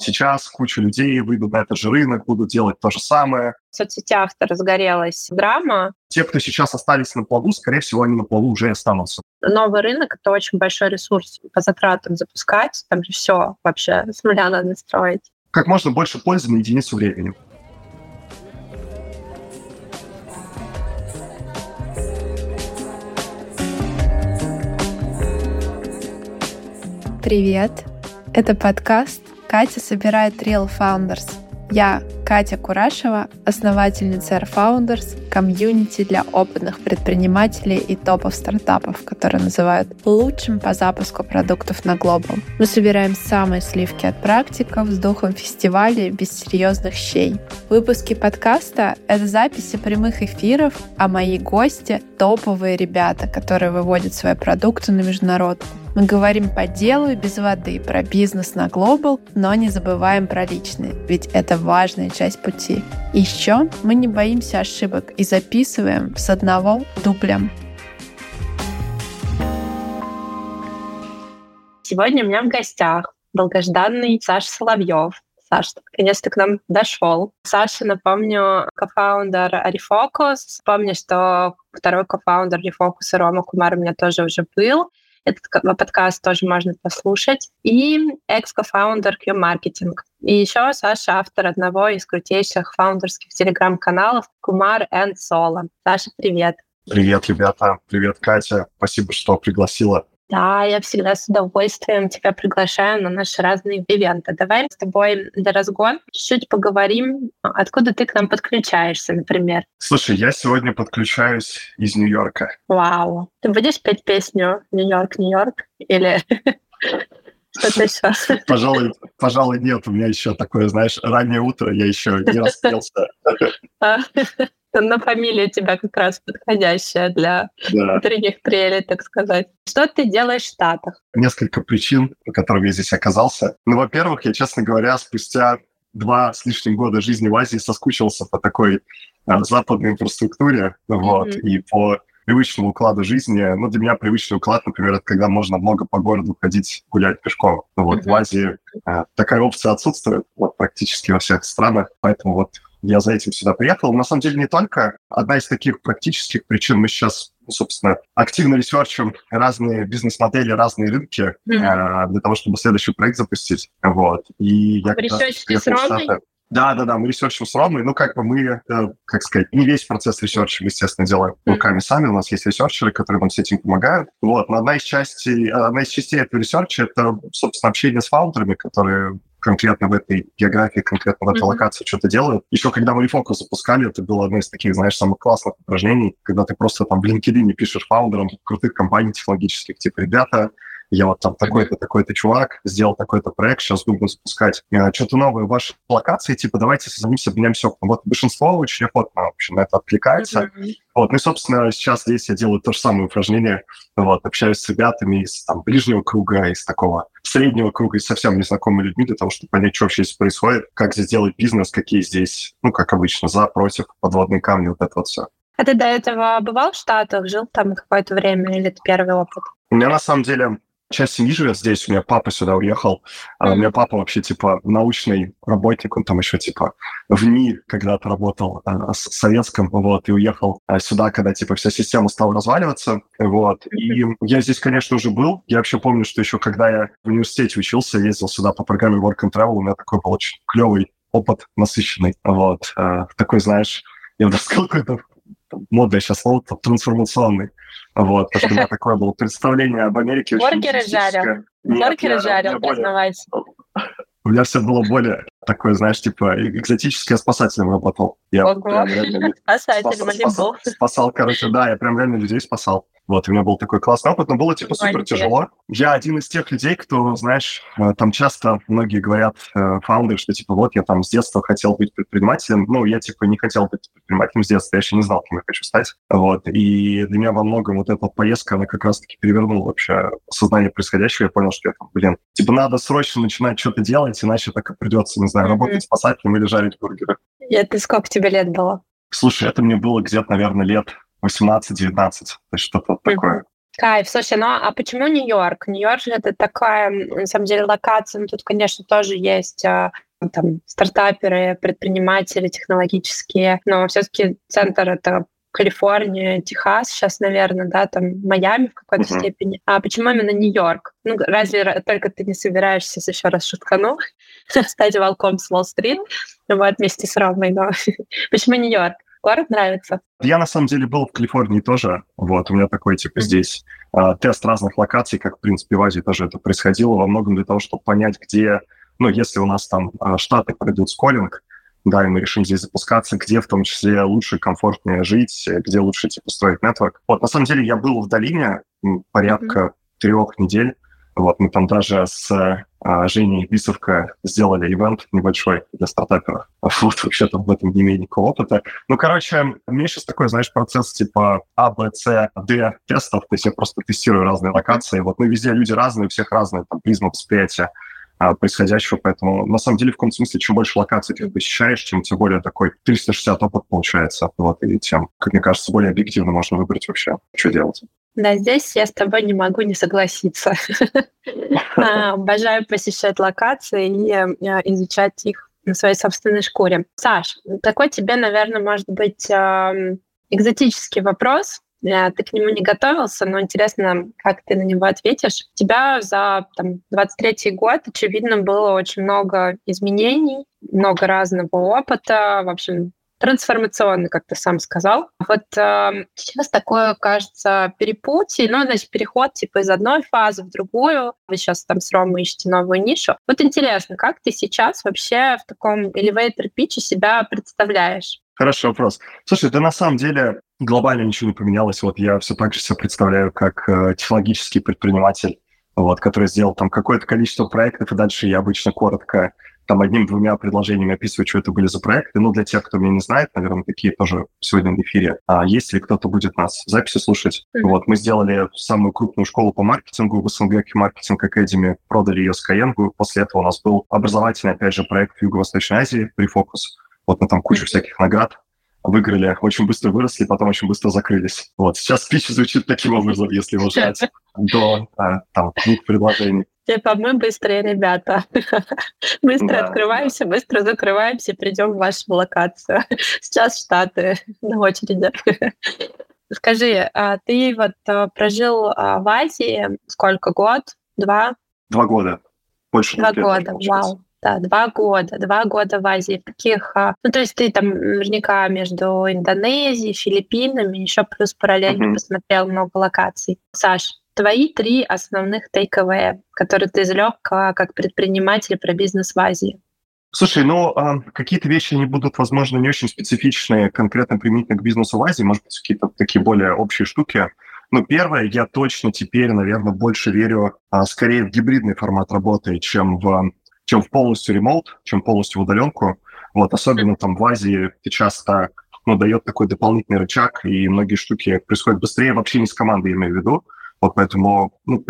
Сейчас куча людей выйдут на этот же рынок, будут делать то же самое. В соцсетях-то разгорелась драма. Те, кто сейчас остались на плаву, скорее всего, они на плаву уже и останутся. Новый рынок — это очень большой ресурс по затратам запускать. Там же все вообще с нуля надо строить. Как можно больше пользы на единицу времени. Привет! Это подкаст «Катя собирает Real Founders». Я Катя Курашева, основательница Air Founders, комьюнити для опытных предпринимателей и топов стартапов, которые называют лучшим по запуску продуктов на глобал. Мы собираем самые сливки от практиков с духом фестиваля без серьезных щей. Выпуски подкаста — это записи прямых эфиров, а мои гости — топовые ребята, которые выводят свои продукты на международку. Мы говорим по делу и без воды про бизнес на глобал, но не забываем про личные, ведь это важная часть пути. Еще мы не боимся ошибок и записываем с одного дублем. Сегодня у меня в гостях долгожданный Саша Соловьев. Саша, наконец-то к нам дошел. Саша, напомню, кофаундер Арифокус. Помню, что второй кофаундер Арифокуса Рома Кумар у меня тоже уже был. Этот подкаст тоже можно послушать. И экс-кофаундер Q-Marketing. И еще Саша автор одного из крутейших фаундерских телеграм-каналов Kumar and Solo. Саша, привет. Привет, ребята. Привет, Катя. Спасибо, что пригласила. Да, я всегда с удовольствием тебя приглашаю на наши разные ивенты. Давай с тобой для разгона чуть-чуть поговорим, откуда ты к нам подключаешься, например. Слушай, я сегодня подключаюсь из Нью-Йорка. Вау. Ты будешь петь песню «Нью-Йорк, Нью-Йорк» или что-то еще? Пожалуй, пожалуй, нет. У меня еще такое, знаешь, раннее утро, я еще не распелся. А, на фамилия тебя как раз подходящая для да. утренних трелей, так сказать. Что ты делаешь в Штатах? Несколько причин, по которым я здесь оказался. Ну, во-первых, я, честно говоря, спустя два с лишним года жизни в Азии соскучился по такой а, западной инфраструктуре, mm-hmm. вот, и по привычному укладу жизни. Ну, для меня привычный уклад, например, это когда можно много по городу ходить, гулять пешком. Ну, вот mm-hmm. в Азии а, такая опция отсутствует вот, практически во всех странах, поэтому вот я за этим сюда приехал. На самом деле не только. Одна из таких практических причин мы сейчас, ну, собственно, активно ресерчим разные бизнес-модели, разные рынки mm-hmm. э, для того, чтобы следующий проект запустить. Вот. И я Вы ресерчите с Ромой? Да, да, да, мы ресерчим с Ромой. Ну, как бы мы, э, как сказать, не весь процесс ресерча, естественно, делаем руками сами. У нас есть ресерчеры, которые нам с этим помогают. Вот, но одна из частей, одна из частей этого ресерча — это, собственно, общение с фаундерами, которые конкретно в этой географии, конкретно в этой mm-hmm. локации что-то делают. Еще когда мы Refocus запускали, это было одно из таких, знаешь, самых классных упражнений, когда ты просто там в LinkedIn пишешь фаундерам крутых компаний технологических, типа, ребята, я вот там такой-то, такой-то чувак, сделал такой-то проект, сейчас думаю запускать э, что-то новое в вашей локации, типа, давайте созвонимся, обменяемся опытом. Вот большинство очень охотно, в общем, на это откликается. Mm-hmm. Вот, ну и, собственно, сейчас здесь я делаю то же самое упражнение, вот, общаюсь с ребятами из там, ближнего круга, из такого среднего круга, из совсем незнакомыми людьми, для того, чтобы понять, что вообще здесь происходит, как здесь делать бизнес, какие здесь, ну, как обычно, за, против, подводные камни, вот это вот все. А ты до этого бывал в Штатах, жил там какое-то время, или это первый опыт? У меня, на самом деле, часть семьи живет здесь, у меня папа сюда уехал. Mm-hmm. у меня папа вообще, типа, научный работник, он там еще, типа, в НИ когда-то работал, а, с советском, вот, и уехал а, сюда, когда, типа, вся система стала разваливаться, вот. И я здесь, конечно, уже был. Я вообще помню, что еще когда я в университете учился, ездил сюда по программе Work and Travel, у меня такой был очень клевый опыт, насыщенный, вот. такой, знаешь, я бы сказал, какой-то модное сейчас слово, трансформационный. Вот, потому что у меня такое было представление об Америке. Бургеры жарил. Бургеры признавайся. У меня все было более такое, знаешь, типа экзотически я спасателем работал. Я Ого. прям реально спасал, короче, да, я прям реально людей спасал. Вот, у меня был такой классный опыт, но было, типа, супер тяжело. Я один из тех людей, кто, знаешь, э, там часто многие говорят, э, фаундеры, что, типа, вот, я там с детства хотел быть предпринимателем. Ну, я, типа, не хотел быть предпринимателем с детства, я еще не знал, кем я хочу стать. Вот, и для меня во многом вот эта поездка, она как раз-таки перевернула вообще сознание происходящего. Я понял, что я там, блин, типа, надо срочно начинать что-то делать, иначе так и придется, не знаю, работать спасателем или жарить бургеры. И это сколько тебе лет было? Слушай, это мне было где-то, наверное, лет 18-19, то есть что-то вот такое. Кайф. Слушай, ну а почему Нью-Йорк? Нью-Йорк же это такая, на самом деле, локация. Ну, тут, конечно, тоже есть а, там стартаперы, предприниматели технологические, но все-таки центр это Калифорния, Техас сейчас, наверное, да, там Майами в какой-то uh-huh. степени. А почему именно Нью-Йорк? Ну, разве только ты не собираешься еще раз шуткану стать волком с Уолл-стрит, вот, вместе с Ромой, но почему Нью-Йорк? Город нравится? Я, на самом деле, был в Калифорнии тоже. Вот, у меня такой, типа, здесь э, тест разных локаций, как, в принципе, в Азии тоже это происходило, во многом для того, чтобы понять, где, ну, если у нас там э, штаты пройдут сколлинг, да, и мы решим здесь запускаться, где в том числе лучше, комфортнее жить, где лучше, типа, строить нетворк. Вот, на самом деле, я был в долине порядка mm-hmm. трех недель, вот, мы там даже с а, Женей Бисовка сделали ивент небольшой для стартаперов. Вот, вообще там в этом не имею никакого опыта. Ну, короче, у меня сейчас такой, знаешь, процесс типа А, Б, С, Д тестов, то есть я просто тестирую разные локации. Вот, ну, везде люди разные, у всех разные, там, призма восприятия а, происходящего, поэтому на самом деле в каком-то смысле, чем больше локаций ты посещаешь, тем тем более такой 360 опыт получается, вот, и тем, как мне кажется, более объективно можно выбрать вообще, что делать. Да, здесь я с тобой не могу не согласиться. А, обожаю посещать локации и а, изучать их на своей собственной шкуре. Саш, такой тебе, наверное, может быть экзотический вопрос. Ты к нему не готовился, но интересно, как ты на него ответишь. У тебя за там, 23 год, очевидно, было очень много изменений, много разного опыта. В общем, трансформационный, как ты сам сказал. Вот э, сейчас такое, кажется, перепутье, ну, значит, переход типа из одной фазы в другую. Вы сейчас там с Ромой ищете новую нишу. Вот интересно, как ты сейчас вообще в таком elevator питче себя представляешь? Хороший вопрос. Слушай, да на самом деле глобально ничего не поменялось. Вот я все так же себя представляю как э, технологический предприниматель, вот, который сделал там какое-то количество проектов, и дальше я обычно коротко там одним-двумя предложениями описывать, что это были за проекты. Ну, для тех, кто меня не знает, наверное, такие тоже сегодня в эфире. А если кто-то будет нас в записи слушать, mm-hmm. вот, мы сделали самую крупную школу по маркетингу в СНГ, Маркетинг Академи, продали ее Skyeng. После этого у нас был образовательный, опять же, проект в Юго-Восточной Азии, Префокус. Вот мы там кучу mm-hmm. всяких наград выиграли, очень быстро выросли, потом очень быстро закрылись. Вот, сейчас спич звучит таким образом, если его ждать до а, там, двух предложений. Типа мы быстрые ребята. Быстро да, открываемся, да. быстро закрываемся, придем в вашу локацию. Сейчас Штаты на очереди. Скажи, а ты вот а, прожил а, в Азии сколько год? Два? Два года. Больше Два года, вау. Да, два года, два года в Азии. В каких, ну, то есть ты там наверняка между Индонезией, Филиппинами, еще плюс параллельно mm-hmm. посмотрел много локаций. Саш, твои три основных тейковые, которые ты извлек как предприниматель про бизнес в Азии? Слушай, ну, э, какие-то вещи, они будут, возможно, не очень специфичные, конкретно применительно к бизнесу в Азии, может быть, какие-то такие более общие штуки. Ну, первое, я точно теперь, наверное, больше верю а, скорее в гибридный формат работы, чем в, чем в полностью ремоут, чем полностью в удаленку. Вот, особенно там в Азии ты часто ну, дает такой дополнительный рычаг, и многие штуки происходят быстрее, вообще не с командой, имею в виду. Вот поэтому, ну,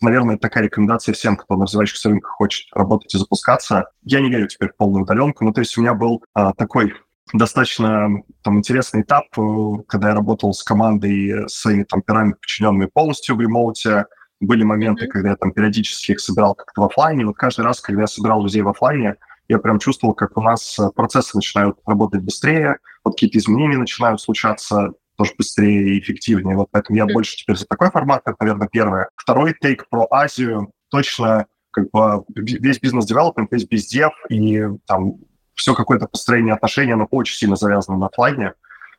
наверное, такая рекомендация всем, кто на развивающихся рынках хочет работать и запускаться. Я не верю теперь в полную удаленку. Ну, то есть у меня был а, такой достаточно там интересный этап, э, когда я работал с командой, с своими там пирами, подчиненными полностью в ремоуте. Были моменты, mm-hmm. когда я там периодически их собирал как-то в офлайне. Вот каждый раз, когда я собирал людей в офлайне, я прям чувствовал, как у нас э, процессы начинают работать быстрее, вот какие-то изменения начинают случаться, тоже быстрее и эффективнее. Вот поэтому я больше теперь за такой формат, это, наверное, первое. Второй тейк про Азию. Точно как бы весь бизнес-девелопмент, весь бездев и там все какое-то построение отношений, оно очень сильно завязано на офлайне.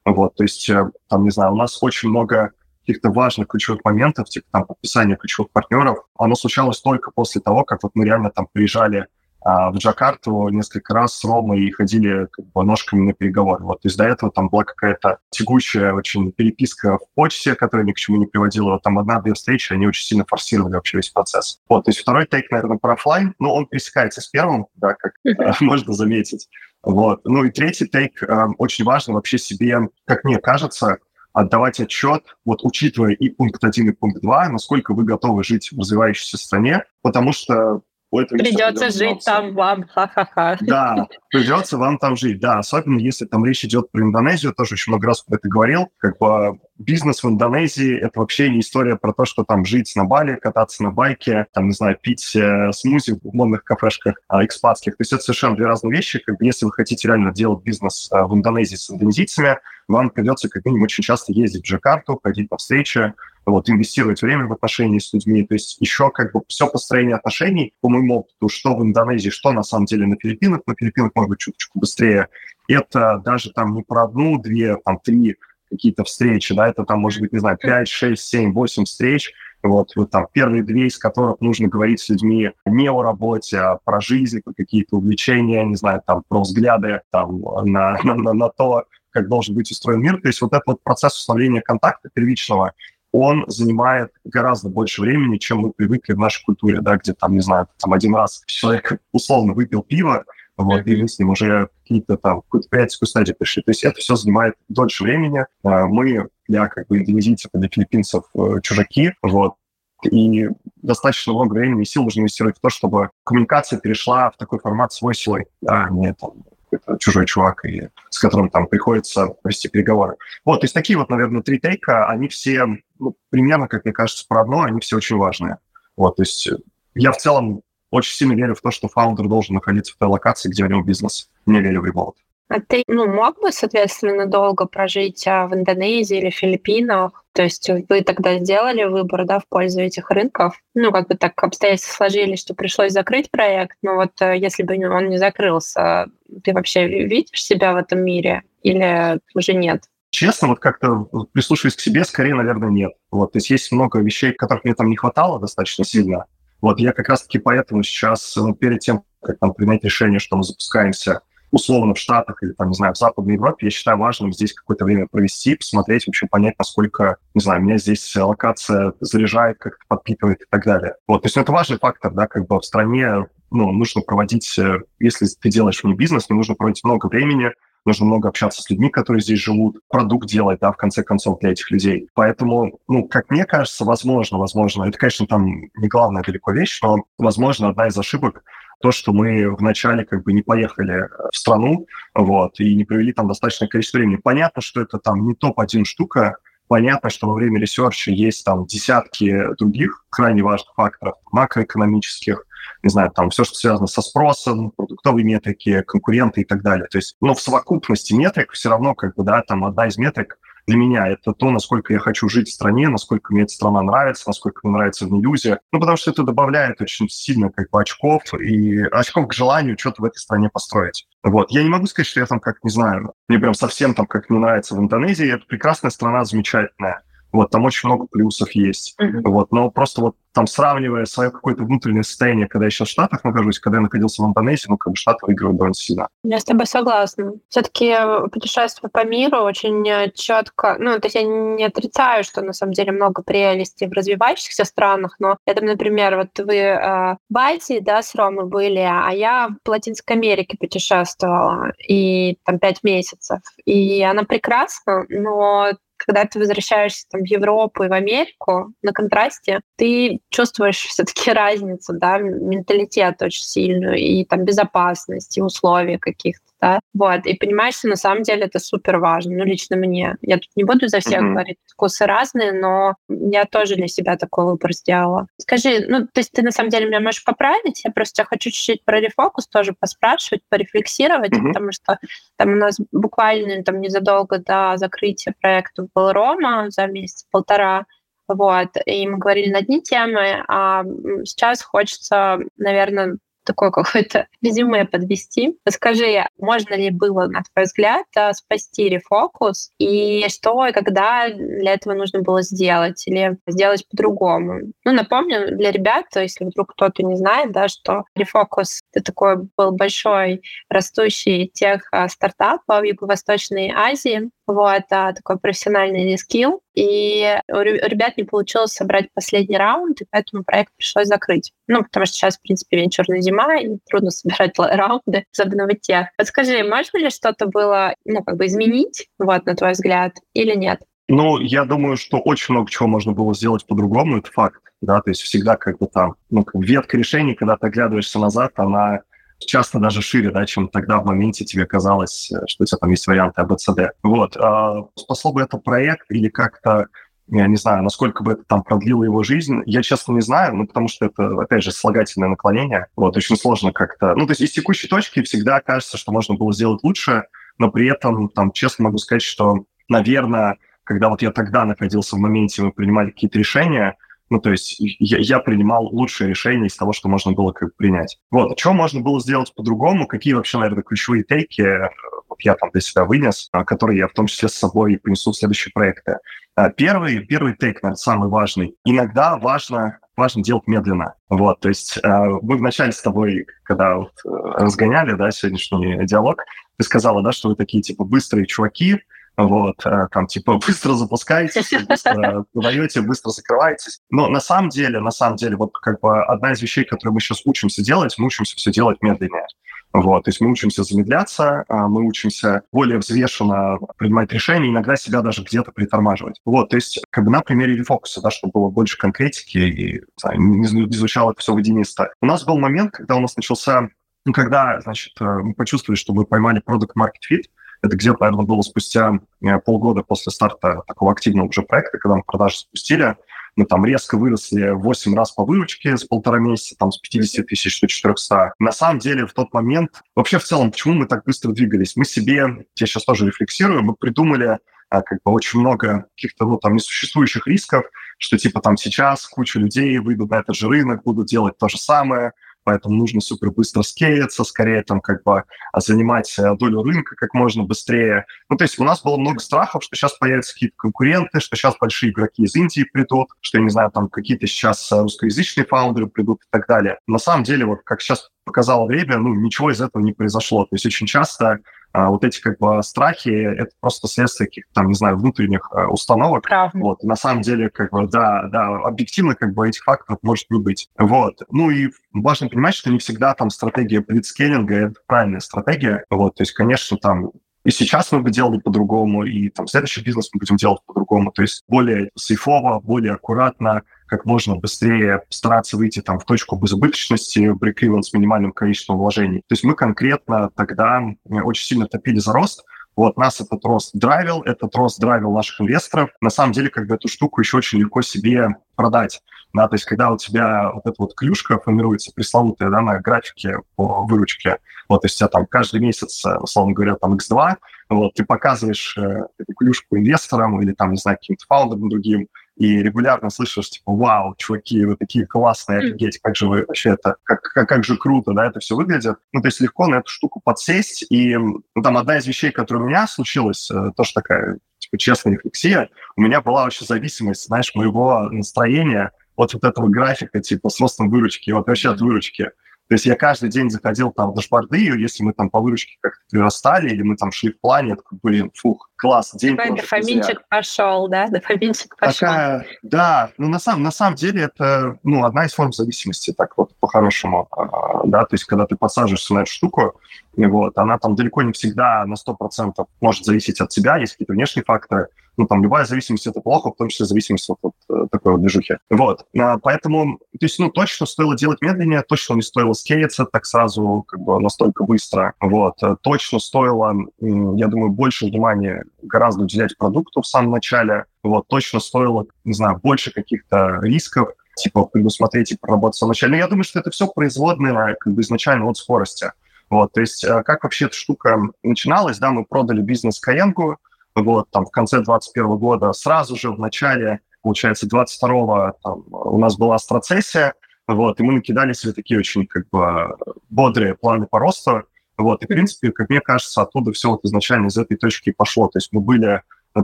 Вот, то есть, э, там, не знаю, у нас очень много каких-то важных ключевых моментов, типа там подписания ключевых партнеров, оно случалось только после того, как вот мы реально там приезжали в Джакарту несколько раз с Ромой и ходили как бы, ножками на переговоры. Вот, то есть до этого там была какая-то тягучая очень переписка в почте, которая ни к чему не приводила. Вот, там одна-две встречи, они очень сильно форсировали вообще весь процесс. Вот, то есть второй тейк, наверное, про офлайн, ну, он пересекается с первым, да, как uh-huh. можно заметить. Вот. Ну и третий тейк э, очень важно вообще себе, как мне кажется, отдавать отчет, вот учитывая и пункт 1, и пункт 2, насколько вы готовы жить в развивающейся стране, потому что этого Придется жить там вам, ха-ха-ха. Да, придется вам там жить, да. Особенно если там речь идет про Индонезию, тоже очень много раз про это говорил. Как бы бизнес в Индонезии – это вообще не история про то, что там жить на Бали, кататься на байке, там, не знаю, пить э, смузи в модных кафешках э, экспатских. То есть это совершенно две разные вещи. Как бы если вы хотите реально делать бизнес э, в Индонезии с индонезийцами, вам придется как минимум очень часто ездить в Джакарту, ходить на встречи, вот, инвестировать время в отношения с людьми. То есть еще как бы все построение отношений, по моему опыту, что в Индонезии, что на самом деле на Филиппинах. На Филиппинах может быть чуточку быстрее. Это даже там не про одну, две, там три какие-то встречи, да, это там может быть, не знаю, 5, 6, 7, 8 встреч, вот, вот там первые две из которых нужно говорить с людьми не о работе, а про жизнь, про какие-то увлечения, не знаю, там, про взгляды там, на, на, на, на то, как должен быть устроен мир. То есть вот этот вот процесс установления контакта первичного, он занимает гораздо больше времени, чем мы привыкли в нашей культуре, да, где там, не знаю, там один раз человек условно выпил пиво, вот, и мы с ним уже какие-то там, какую-то приятельскую стадию пришли. То есть это все занимает дольше времени. А мы для как бы индонезийцев, для филиппинцев э, чужаки, вот, и достаточно много времени и сил нужно инвестировать в то, чтобы коммуникация перешла в такой формат свой свой, а не там какой-то чужой чувак, и с которым там приходится вести переговоры. Вот, то есть такие вот, наверное, три тейка, они все ну, примерно, как мне кажется, про одно, они все очень важные. Вот, то есть я в целом очень сильно верю в то, что фаундер должен находиться в той локации, где у него бизнес. Не верю в remote. А ты ну, мог бы, соответственно, долго прожить а, в Индонезии или Филиппинах? То есть вы тогда сделали выбор да, в пользу этих рынков? Ну, как бы так обстоятельства сложились, что пришлось закрыть проект, но вот э, если бы он не закрылся, ты вообще видишь себя в этом мире или уже нет? Честно, вот как-то прислушиваясь к себе, скорее, наверное, нет. Вот, то есть есть много вещей, которых мне там не хватало достаточно сильно. Вот я как раз-таки поэтому сейчас, ну, перед тем, как там принять решение, что мы запускаемся условно в Штатах или, там, не знаю, в Западной Европе, я считаю важным здесь какое-то время провести, посмотреть, вообще понять, насколько, не знаю, меня здесь локация заряжает, как-то подпитывает и так далее. Вот, то есть ну, это важный фактор, да, как бы в стране ну, нужно проводить, э, если ты делаешь вне бизнес, не нужно проводить много времени, нужно много общаться с людьми, которые здесь живут, продукт делать, да, в конце концов, для этих людей. Поэтому, ну, как мне кажется, возможно, возможно, это, конечно, там не главная далеко вещь, но, возможно, одна из ошибок то, что мы вначале как бы не поехали в страну, вот, и не провели там достаточное количество времени. Понятно, что это там не топ-1 штука, понятно, что во время ресерча есть там десятки других крайне важных факторов, макроэкономических, не знаю, там все, что связано со спросом, продуктовые метрики, конкуренты и так далее. То есть, но в совокупности метрик все равно, как бы, да, там одна из метрик для меня это то, насколько я хочу жить в стране, насколько мне эта страна нравится, насколько мне нравится в Ньюзе. Ну, потому что это добавляет очень сильно как бы очков и очков к желанию что-то в этой стране построить. Вот. Я не могу сказать, что я там как, не знаю, мне прям совсем там как не нравится в Индонезии. Это прекрасная страна, замечательная. Вот, там очень много плюсов есть. Mm-hmm. Вот, но просто вот там сравнивая свое какое-то внутреннее состояние, когда я сейчас в Штатах нахожусь, когда я находился в Индонезии, ну, как бы Штаты выигрывают довольно сильно. Я с тобой согласна. Все-таки путешествие по миру очень э, четко, ну, то есть я не отрицаю, что на самом деле много прелестей в развивающихся странах, но это, например, вот вы э, в Азии, да, с Ромой были, а я в Латинской Америке путешествовала, и там пять месяцев. И она прекрасна, но когда ты возвращаешься там, в Европу и в Америку на контрасте, ты чувствуешь все-таки разницу, да, менталитет очень сильную, и там безопасность, и условия каких-то да, вот, и понимаешь, что на самом деле это супер важно, ну, лично мне. Я тут не буду за всех mm-hmm. говорить, вкусы разные, но я тоже для себя такой выбор сделала. Скажи, ну, то есть ты на самом деле меня можешь поправить, я просто хочу чуть-чуть про рефокус тоже поспрашивать, порефлексировать, mm-hmm. потому что там у нас буквально там незадолго до закрытия проекта был Рома за месяц-полтора, вот, и мы говорили на одни темы, а сейчас хочется, наверное, такое какое-то резюме подвести. Скажи, можно ли было, на твой взгляд, э, спасти рефокус, и что и когда для этого нужно было сделать, или сделать по-другому? Ну, напомню для ребят, то если вдруг кто-то не знает, да, что рефокус — это такой был большой растущий тех э, стартап в Юго-Восточной Азии, вот, а, такой профессиональный рескил. И у ребят не получилось собрать последний раунд, и поэтому проект пришлось закрыть. Ну, потому что сейчас, в принципе, венчурная зима, и трудно собирать раунды, особенно в тех. Подскажи, можно ли что-то было, ну, как бы изменить, вот, на твой взгляд, или нет? Ну, я думаю, что очень много чего можно было сделать по-другому, это факт. да, то есть всегда как бы там, ну, ветка решений, когда ты оглядываешься назад, она часто даже шире, да, чем тогда в моменте тебе казалось, э, что у тебя там есть варианты ABCD. Вот. А спасло бы это проект или как-то я не знаю, насколько бы это там продлило его жизнь, я честно не знаю, ну, потому что это, опять же, слагательное наклонение. Вот, очень сложно как-то... Ну, то есть из текущей точки всегда кажется, что можно было сделать лучше, но при этом, там, честно могу сказать, что, наверное, когда вот я тогда находился в моменте, мы принимали какие-то решения, ну, то есть я, я принимал лучшее решение из того, что можно было как принять. Вот, что можно было сделать по-другому, какие вообще, наверное, ключевые тейки э, вот я там для себя вынес, а, которые я в том числе с собой принесу в следующие проекты. А, первый, первый тейк, наверное, самый важный. Иногда важно важно делать медленно. Вот, то есть э, мы вначале с тобой, когда вот, э, разгоняли, да, сегодняшний диалог, ты сказала, да, что вы такие, типа, быстрые чуваки, вот, э, там, типа, быстро запускаетесь, быстро даете, быстро закрываетесь. Но на самом деле, на самом деле, вот как бы одна из вещей, которые мы сейчас учимся делать, мы учимся все делать медленнее. Вот, то есть мы учимся замедляться, а, мы учимся более взвешенно принимать решения, иногда себя даже где-то притормаживать. Вот, то есть как бы на примере рефокуса, да, чтобы было больше конкретики и не, не звучало все водянисто. У нас был момент, когда у нас начался, когда, значит, э, мы почувствовали, что мы поймали product market fit, это где-то, наверное, было спустя э, полгода после старта такого активного уже проекта, когда мы продажи спустили. Мы там резко выросли 8 раз по выручке с полтора месяца, там с 50 тысяч до 400. На самом деле в тот момент, вообще в целом, почему мы так быстро двигались? Мы себе, я сейчас тоже рефлексирую, мы придумали а, как бы очень много каких-то, ну, там, несуществующих рисков, что, типа, там сейчас куча людей выйдут на этот же рынок, будут делать то же самое, поэтому нужно супер быстро скейлиться, скорее там как бы а, занимать э, долю рынка как можно быстрее. Ну, то есть у нас было много страхов, что сейчас появятся какие-то конкуренты, что сейчас большие игроки из Индии придут, что, я не знаю, там какие-то сейчас э, русскоязычные фаундеры придут и так далее. На самом деле, вот как сейчас показало время, ну, ничего из этого не произошло. То есть очень часто а, вот эти как бы страхи, это просто следствие каких-то там, не знаю, внутренних а, установок. Правда. Вот, на самом деле, как бы, да, да, объективно как бы этих факторов может не быть. Вот. Ну и важно понимать, что не всегда там стратегия блицкейлинга – это правильная стратегия. Вот, то есть, конечно, там и сейчас мы бы делали по-другому, и там следующий бизнес мы будем делать по-другому. То есть более сейфово, более аккуратно, как можно быстрее стараться выйти там в точку безубыточности, брейк с минимальным количеством вложений. То есть мы конкретно тогда очень сильно топили за рост, вот, нас этот рост драйвил, этот рост драйвил наших инвесторов. На самом деле, как бы эту штуку еще очень легко себе продать. Да, то есть, когда у тебя вот эта вот клюшка формируется, пресловутая, да, на графике по выручке, вот, то есть у тебя там каждый месяц, э, условно говоря, там X2, вот, ты показываешь э, эту клюшку инвесторам или там, не знаю, каким-то фаундерам другим, и регулярно слышишь, типа, вау, чуваки, вы такие классные, офигеть, как же вы вообще это, как, как, как же круто, да, это все выглядит. Ну, то есть легко на эту штуку подсесть, и ну, там одна из вещей, которая у меня случилась, э, тоже такая, типа, честная рефлексия, у меня была вообще зависимость, знаешь, моего настроения от вот этого графика, типа, с ростом выручки, вот вообще от выручки. То есть я каждый день заходил там в дашборды, и если мы там по выручке как-то прирастали, или мы там шли в плане, я такой, блин, фух, класс, день Такой дофаминчик пошел, да? Дофаминчик пошел. Такая, да, ну на самом, на самом деле это ну, одна из форм зависимости, так вот по-хорошему, а, да, то есть когда ты подсаживаешься на эту штуку, вот, она там далеко не всегда на 100% может зависеть от тебя, есть какие-то внешние факторы, ну, там, любая зависимость – это плохо, в том числе зависимость от, от э, такой вот движухи. Вот. А, поэтому, то есть, ну, точно стоило делать медленнее, точно не стоило скейлиться так сразу, как бы, настолько быстро. Вот. Э, точно стоило, я думаю, больше внимания гораздо уделять продукту в самом начале. Вот. Точно стоило, не знаю, больше каких-то рисков, типа, предусмотреть и проработать в самом начале. Но я думаю, что это все производное, как бы, изначально от скорости. Вот, то есть э, как вообще эта штука начиналась, да, мы продали бизнес Каенгу, вот, там, в конце 2021 года, сразу же в начале, получается, 22-го там, у нас была страцессия, вот, и мы накидали себе такие очень, как бы, бодрые планы по росту, вот, и, в принципе, как мне кажется, оттуда все вот изначально из этой точки пошло, то есть мы были на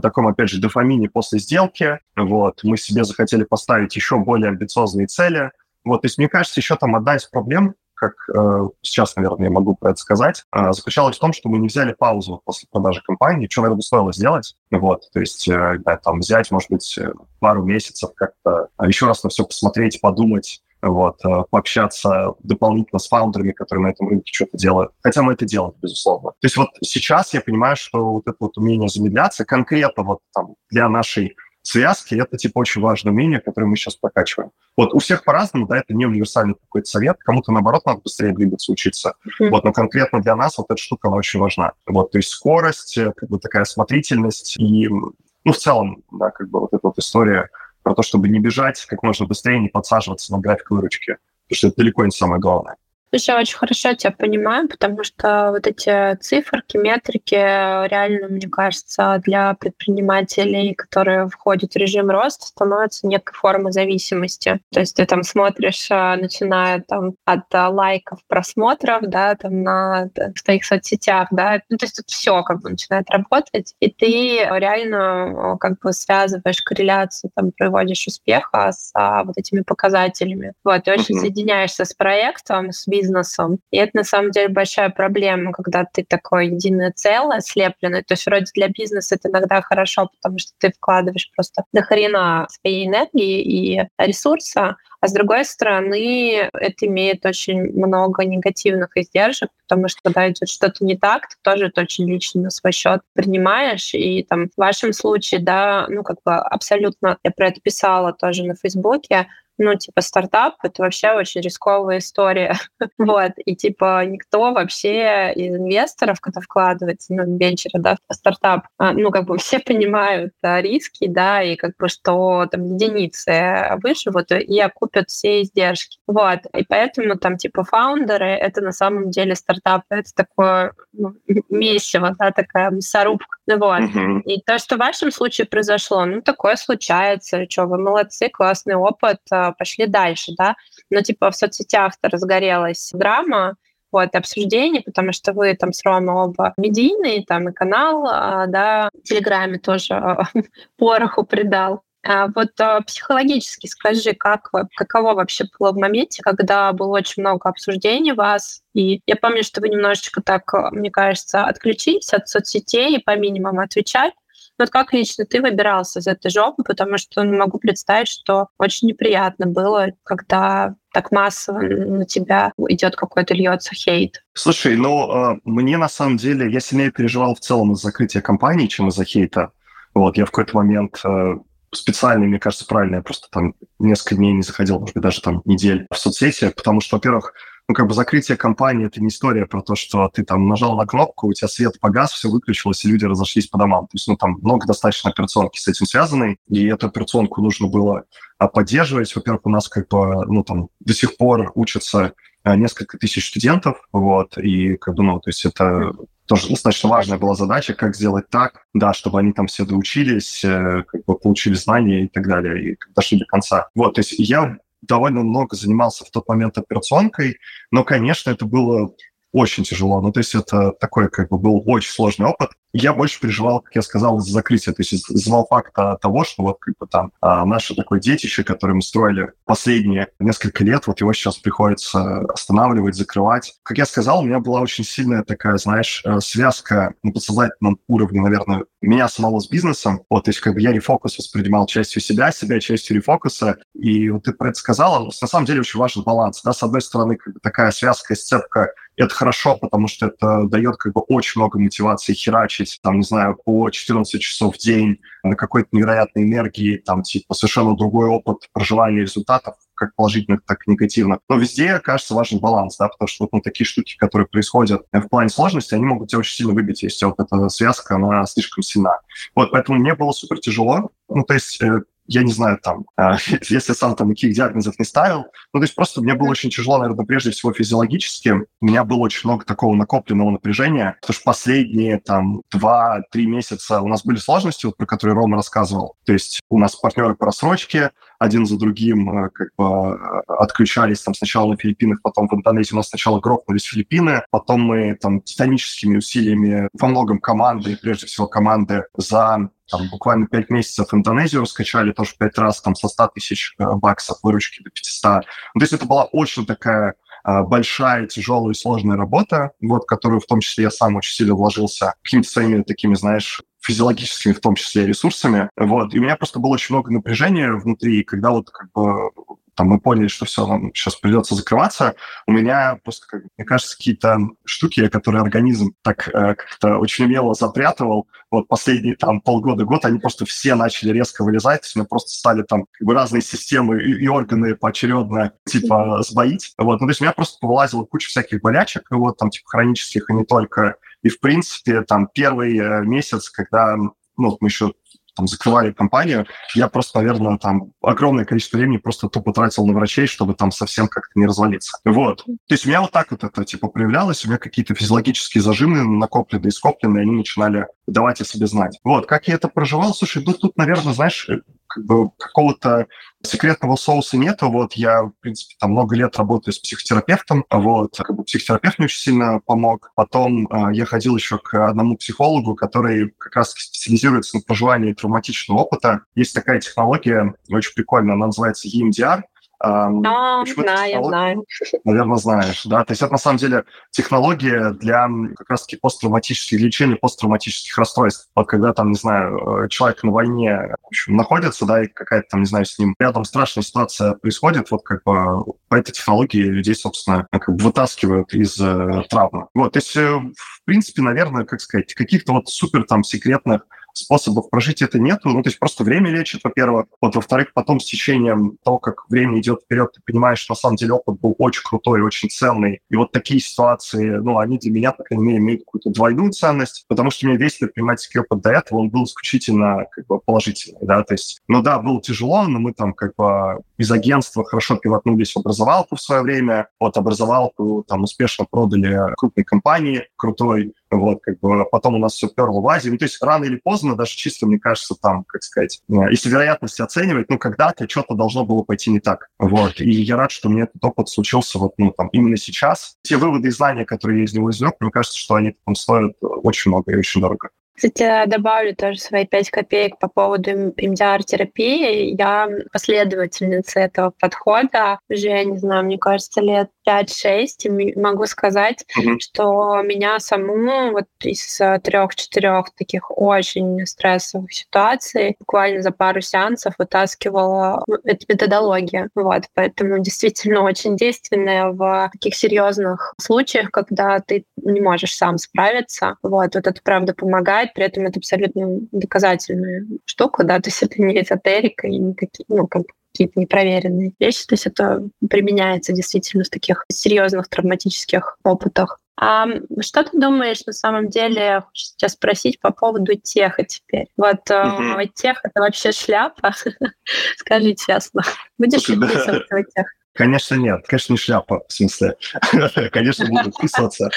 таком, опять же, дофамине после сделки, вот, мы себе захотели поставить еще более амбициозные цели, вот, то есть, мне кажется, еще там одна из проблем, как э, сейчас, наверное, я могу про это сказать, э, заключалась в том, что мы не взяли паузу после продажи компании, что, наверное, стоило сделать. Вот, то есть, э, да, там, взять, может быть, э, пару месяцев как-то а еще раз на все посмотреть, подумать, вот, э, пообщаться дополнительно с фаундерами, которые на этом рынке что-то делают. Хотя мы это делаем, безусловно. То есть вот сейчас я понимаю, что вот это вот умение замедляться конкретно вот там для нашей связки — это, типа, очень важное умение, которое мы сейчас прокачиваем. Вот у всех по-разному, да, это не универсальный какой-то совет. Кому-то, наоборот, надо быстрее двигаться, учиться. Mm-hmm. Вот, но конкретно для нас вот эта штука, она очень важна. Вот, то есть скорость, э, как бы такая осмотрительность и, ну, в целом, да, как бы вот эта вот история про то, чтобы не бежать как можно быстрее, не подсаживаться на график выручки. Потому что это далеко не самое главное. Слушай, я очень хорошо тебя понимаю, потому что вот эти циферки, метрики реально, мне кажется, для предпринимателей, которые входят в режим роста, становятся некой формой зависимости. То есть ты там смотришь, а, начиная там от а, лайков, просмотров, да, там на в твоих соцсетях, да, ну, то есть тут все как бы начинает работать, и ты реально как бы связываешь корреляцию, там, проводишь успеха с а, вот этими показателями. Вот, ты очень uh-huh. соединяешься с проектом, с бизнесом, бизнесом. И это на самом деле большая проблема, когда ты такое единое целое, слепленное. То есть вроде для бизнеса это иногда хорошо, потому что ты вкладываешь просто до хрена своей энергии и ресурса, а с другой стороны, это имеет очень много негативных издержек, потому что когда идет что-то не так, ты тоже это очень лично на свой счет принимаешь. И там в вашем случае, да, ну как бы абсолютно, я про это писала тоже на Фейсбуке, ну, типа, стартап — это вообще очень рисковая история. вот. И, типа, никто вообще из инвесторов, когда вкладывается, ну, венчера, да, в стартап, а, ну, как бы все понимают а, риски, да, и как бы что там единицы выживут и окупят все издержки. Вот. И поэтому там, типа, фаундеры — это на самом деле стартапы. Это такое ну, месиво, да, такая мясорубка. Вот. Uh-huh. И то, что в вашем случае произошло, ну, такое случается. Что, вы молодцы, классный опыт, а, пошли дальше, да. Но типа в соцсетях-то разгорелась драма, вот, обсуждение, потому что вы там с Ромой оба медийные, там и канал, а, да, в Телеграме тоже а, пороху придал. А вот а, психологически скажи, как, каково вообще было в моменте, когда было очень много обсуждений вас, и я помню, что вы немножечко так, мне кажется, отключились от соцсетей и по минимуму отвечать, вот как лично ты выбирался из этой жопы, потому что ну, могу представить, что очень неприятно было, когда так массово на тебя идет какой-то льется хейт. Слушай, ну, э, мне на самом деле, я сильнее переживал в целом из закрытия компании, чем из-за хейта. Вот, я в какой-то момент э, специально, мне кажется, правильно, я просто там несколько дней не заходил, может быть, даже там недель в соцсети, потому что, во-первых, ну, как бы закрытие компании – это не история про то, что ты там нажал на кнопку, у тебя свет погас, все выключилось, и люди разошлись по домам. То есть, ну, там много достаточно операционки с этим связаны, и эту операционку нужно было а, поддерживать. Во-первых, у нас как бы, ну, там до сих пор учатся а, несколько тысяч студентов, вот, и как бы, ну, то есть это тоже достаточно важная была задача, как сделать так, да, чтобы они там все доучились, э, как бы получили знания и так далее, и дошли до конца. Вот, то есть я довольно много занимался в тот момент операционкой, но, конечно, это было очень тяжело. Ну, то есть это такой, как бы, был очень сложный опыт. Я больше переживал, как я сказал, из-за закрытия, то есть из-за факта того, что вот как бы там а, наше такое детище, которое мы строили последние несколько лет, вот его сейчас приходится останавливать, закрывать. Как я сказал, у меня была очень сильная такая, знаешь, э, связка на подсознательном уровне, наверное, меня самого с бизнесом. Вот, то есть как бы я рефокус воспринимал частью себя, себя частью рефокуса. И вот ты про это сказала, на самом деле очень важен баланс. Да? С одной стороны, как бы такая связка и сцепка это хорошо, потому что это дает как бы очень много мотивации херачить, там, не знаю, по 14 часов в день на какой-то невероятной энергии, там, типа, совершенно другой опыт проживания результатов, как положительных, так и негативных. Но везде, кажется, важен баланс, да, потому что вот ну, такие штуки, которые происходят в плане сложности, они могут тебя очень сильно выбить, если вот эта связка, она слишком сильна. Вот, поэтому мне было супер тяжело. Ну, то есть э, я не знаю, там, э, если сам там никаких диагнозов не ставил, ну, то есть просто мне было очень тяжело, наверное, прежде всего физиологически. У меня было очень много такого накопленного напряжения, потому что последние там два-три месяца у нас были сложности, вот, про которые Рома рассказывал. То есть у нас партнеры по рассрочке, один за другим э, как бы э, отключались там сначала на Филиппинах, потом в Индонезии. У нас сначала грохнулись Филиппины, потом мы там титаническими усилиями во многом команды, прежде всего команды, за там, буквально 5 месяцев Индонезию раскачали тоже 5 раз там со 100 тысяч э, баксов выручки до 500. Ну, то есть это была очень такая большая, тяжелая и сложная работа, вот, которую в том числе я сам очень сильно вложился какими-то своими такими, знаешь, физиологическими в том числе ресурсами. Вот. И у меня просто было очень много напряжения внутри, когда вот как бы там мы поняли, что все, нам сейчас придется закрываться, у меня просто, как, мне кажется, какие-то штуки, которые организм так э, как-то очень умело запрятывал, вот последние там полгода, год, они просто все начали резко вылезать, меня просто стали там как бы разные системы и, и органы поочередно типа сбоить. Вот, ну, то есть у меня просто вылазила куча всяких болячек, вот, там, типа, хронических и не только. И, в принципе, там, первый э, месяц, когда ну, мы еще там, закрывали компанию, я просто, наверное, там огромное количество времени просто тупо тратил на врачей, чтобы там совсем как-то не развалиться. Вот. То есть у меня вот так вот это, типа, проявлялось, у меня какие-то физиологические зажимы накопленные скопленные, они начинали давать о себе знать. Вот, как я это проживал, слушай, ну тут, наверное, знаешь, как бы какого-то секретного соуса нету. Вот я, в принципе, там много лет работаю с психотерапевтом. Вот, как бы психотерапевт мне очень сильно помог. Потом э, я ходил еще к одному психологу, который как раз специализируется на проживании травматичного опыта. Есть такая технология, очень прикольная, она называется EMDR. А, знаю, знаю. Наверное, знаешь, да. То есть это на самом деле технология для как раз-таки посттравматических лечения посттравматических расстройств. Вот когда там, не знаю, э, человек на войне в общем, находится, да, и какая-то там, не знаю, с ним рядом страшная ситуация происходит, вот как бы по этой технологии людей, собственно, как бы вытаскивают из э, травмы. Вот, то есть, э, в принципе, наверное, как сказать, каких-то вот супер там секретных способов прожить это нету. Ну, то есть просто время лечит, во-первых. Вот, во-вторых, потом с течением того, как время идет вперед, ты понимаешь, что на самом деле опыт был очень крутой, очень ценный. И вот такие ситуации, ну, они для меня, по крайней мере, имеют какую-то двойную ценность, потому что меня весь предпринимательский опыт до этого, он был исключительно как бы положительный, да, то есть, ну да, было тяжело, но мы там как бы из агентства хорошо пивотнулись в образовалку в свое время, вот образовалку там успешно продали крупной компании крутой, вот, как бы потом у нас все перло в Азии. Ну, то есть рано или поздно, даже чисто, мне кажется, там, как сказать, э, если вероятности оценивать, ну, когда-то что-то должно было пойти не так. Вот. И я рад, что мне этот опыт случился вот, ну, там, именно сейчас. Те выводы и знания, которые я из него извлек, мне кажется, что они там стоят очень много и очень дорого. Кстати, добавлю тоже свои пять копеек по поводу MDR-терапии. Я последовательница этого подхода уже, не знаю, мне кажется, лет 5-6. И могу сказать, mm-hmm. что меня саму вот из трех-четырех таких очень стрессовых ситуаций буквально за пару сеансов вытаскивала ну, эта методология. Вот, поэтому действительно очень действенная в таких серьезных случаях, когда ты не можешь сам справиться. Вот, вот это правда помогает помогает, при этом это абсолютно доказательная штука, да, то есть это не эзотерика и никакие, ну, как какие-то непроверенные вещи. То есть это применяется действительно в таких серьезных травматических опытах. А что ты думаешь, на самом деле, сейчас спросить по поводу теха теперь. Вот mm-hmm. тех — это вообще шляпа? Скажи честно. Будешь ли ты тех? Конечно, нет. Конечно, не шляпа, в смысле. Конечно, буду вписываться.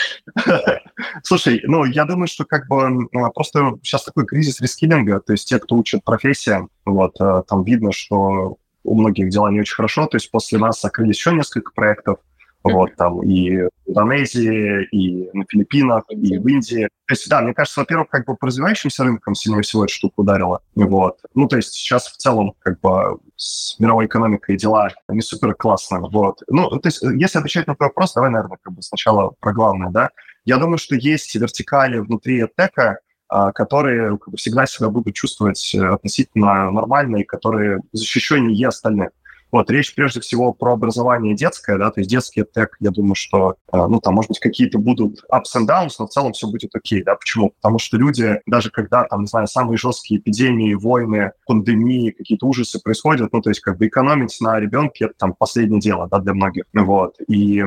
Слушай, ну, я думаю, что как бы ну, просто сейчас такой кризис рескилинга, то есть те, кто учат профессиям, вот, э, там видно, что у многих дела не очень хорошо, то есть после нас закрылись еще несколько проектов, вот, там и в Индонезии, и на Филиппинах, и в Индии. То есть, да, мне кажется, во-первых, как бы по развивающимся рынкам сильнее всего эта штука ударила. Вот. Ну, то есть сейчас в целом как бы с мировой экономикой дела не супер классно. Вот. Ну, то есть если отвечать на твой вопрос, давай, наверное, как бы сначала про главное, да. Я думаю, что есть вертикали внутри тека, а, которые как бы, всегда себя будут чувствовать относительно нормально и которые защищеннее остальных. Вот, речь прежде всего про образование детское, да, то есть детский тег, я думаю, что, э, ну, там, может быть, какие-то будут ups and downs, но в целом все будет окей, да, почему? Потому что люди, даже когда, там, не знаю, самые жесткие эпидемии, войны, пандемии, какие-то ужасы происходят, ну, то есть, как бы экономить на ребенке, это, там, последнее дело, да, для многих, вот, и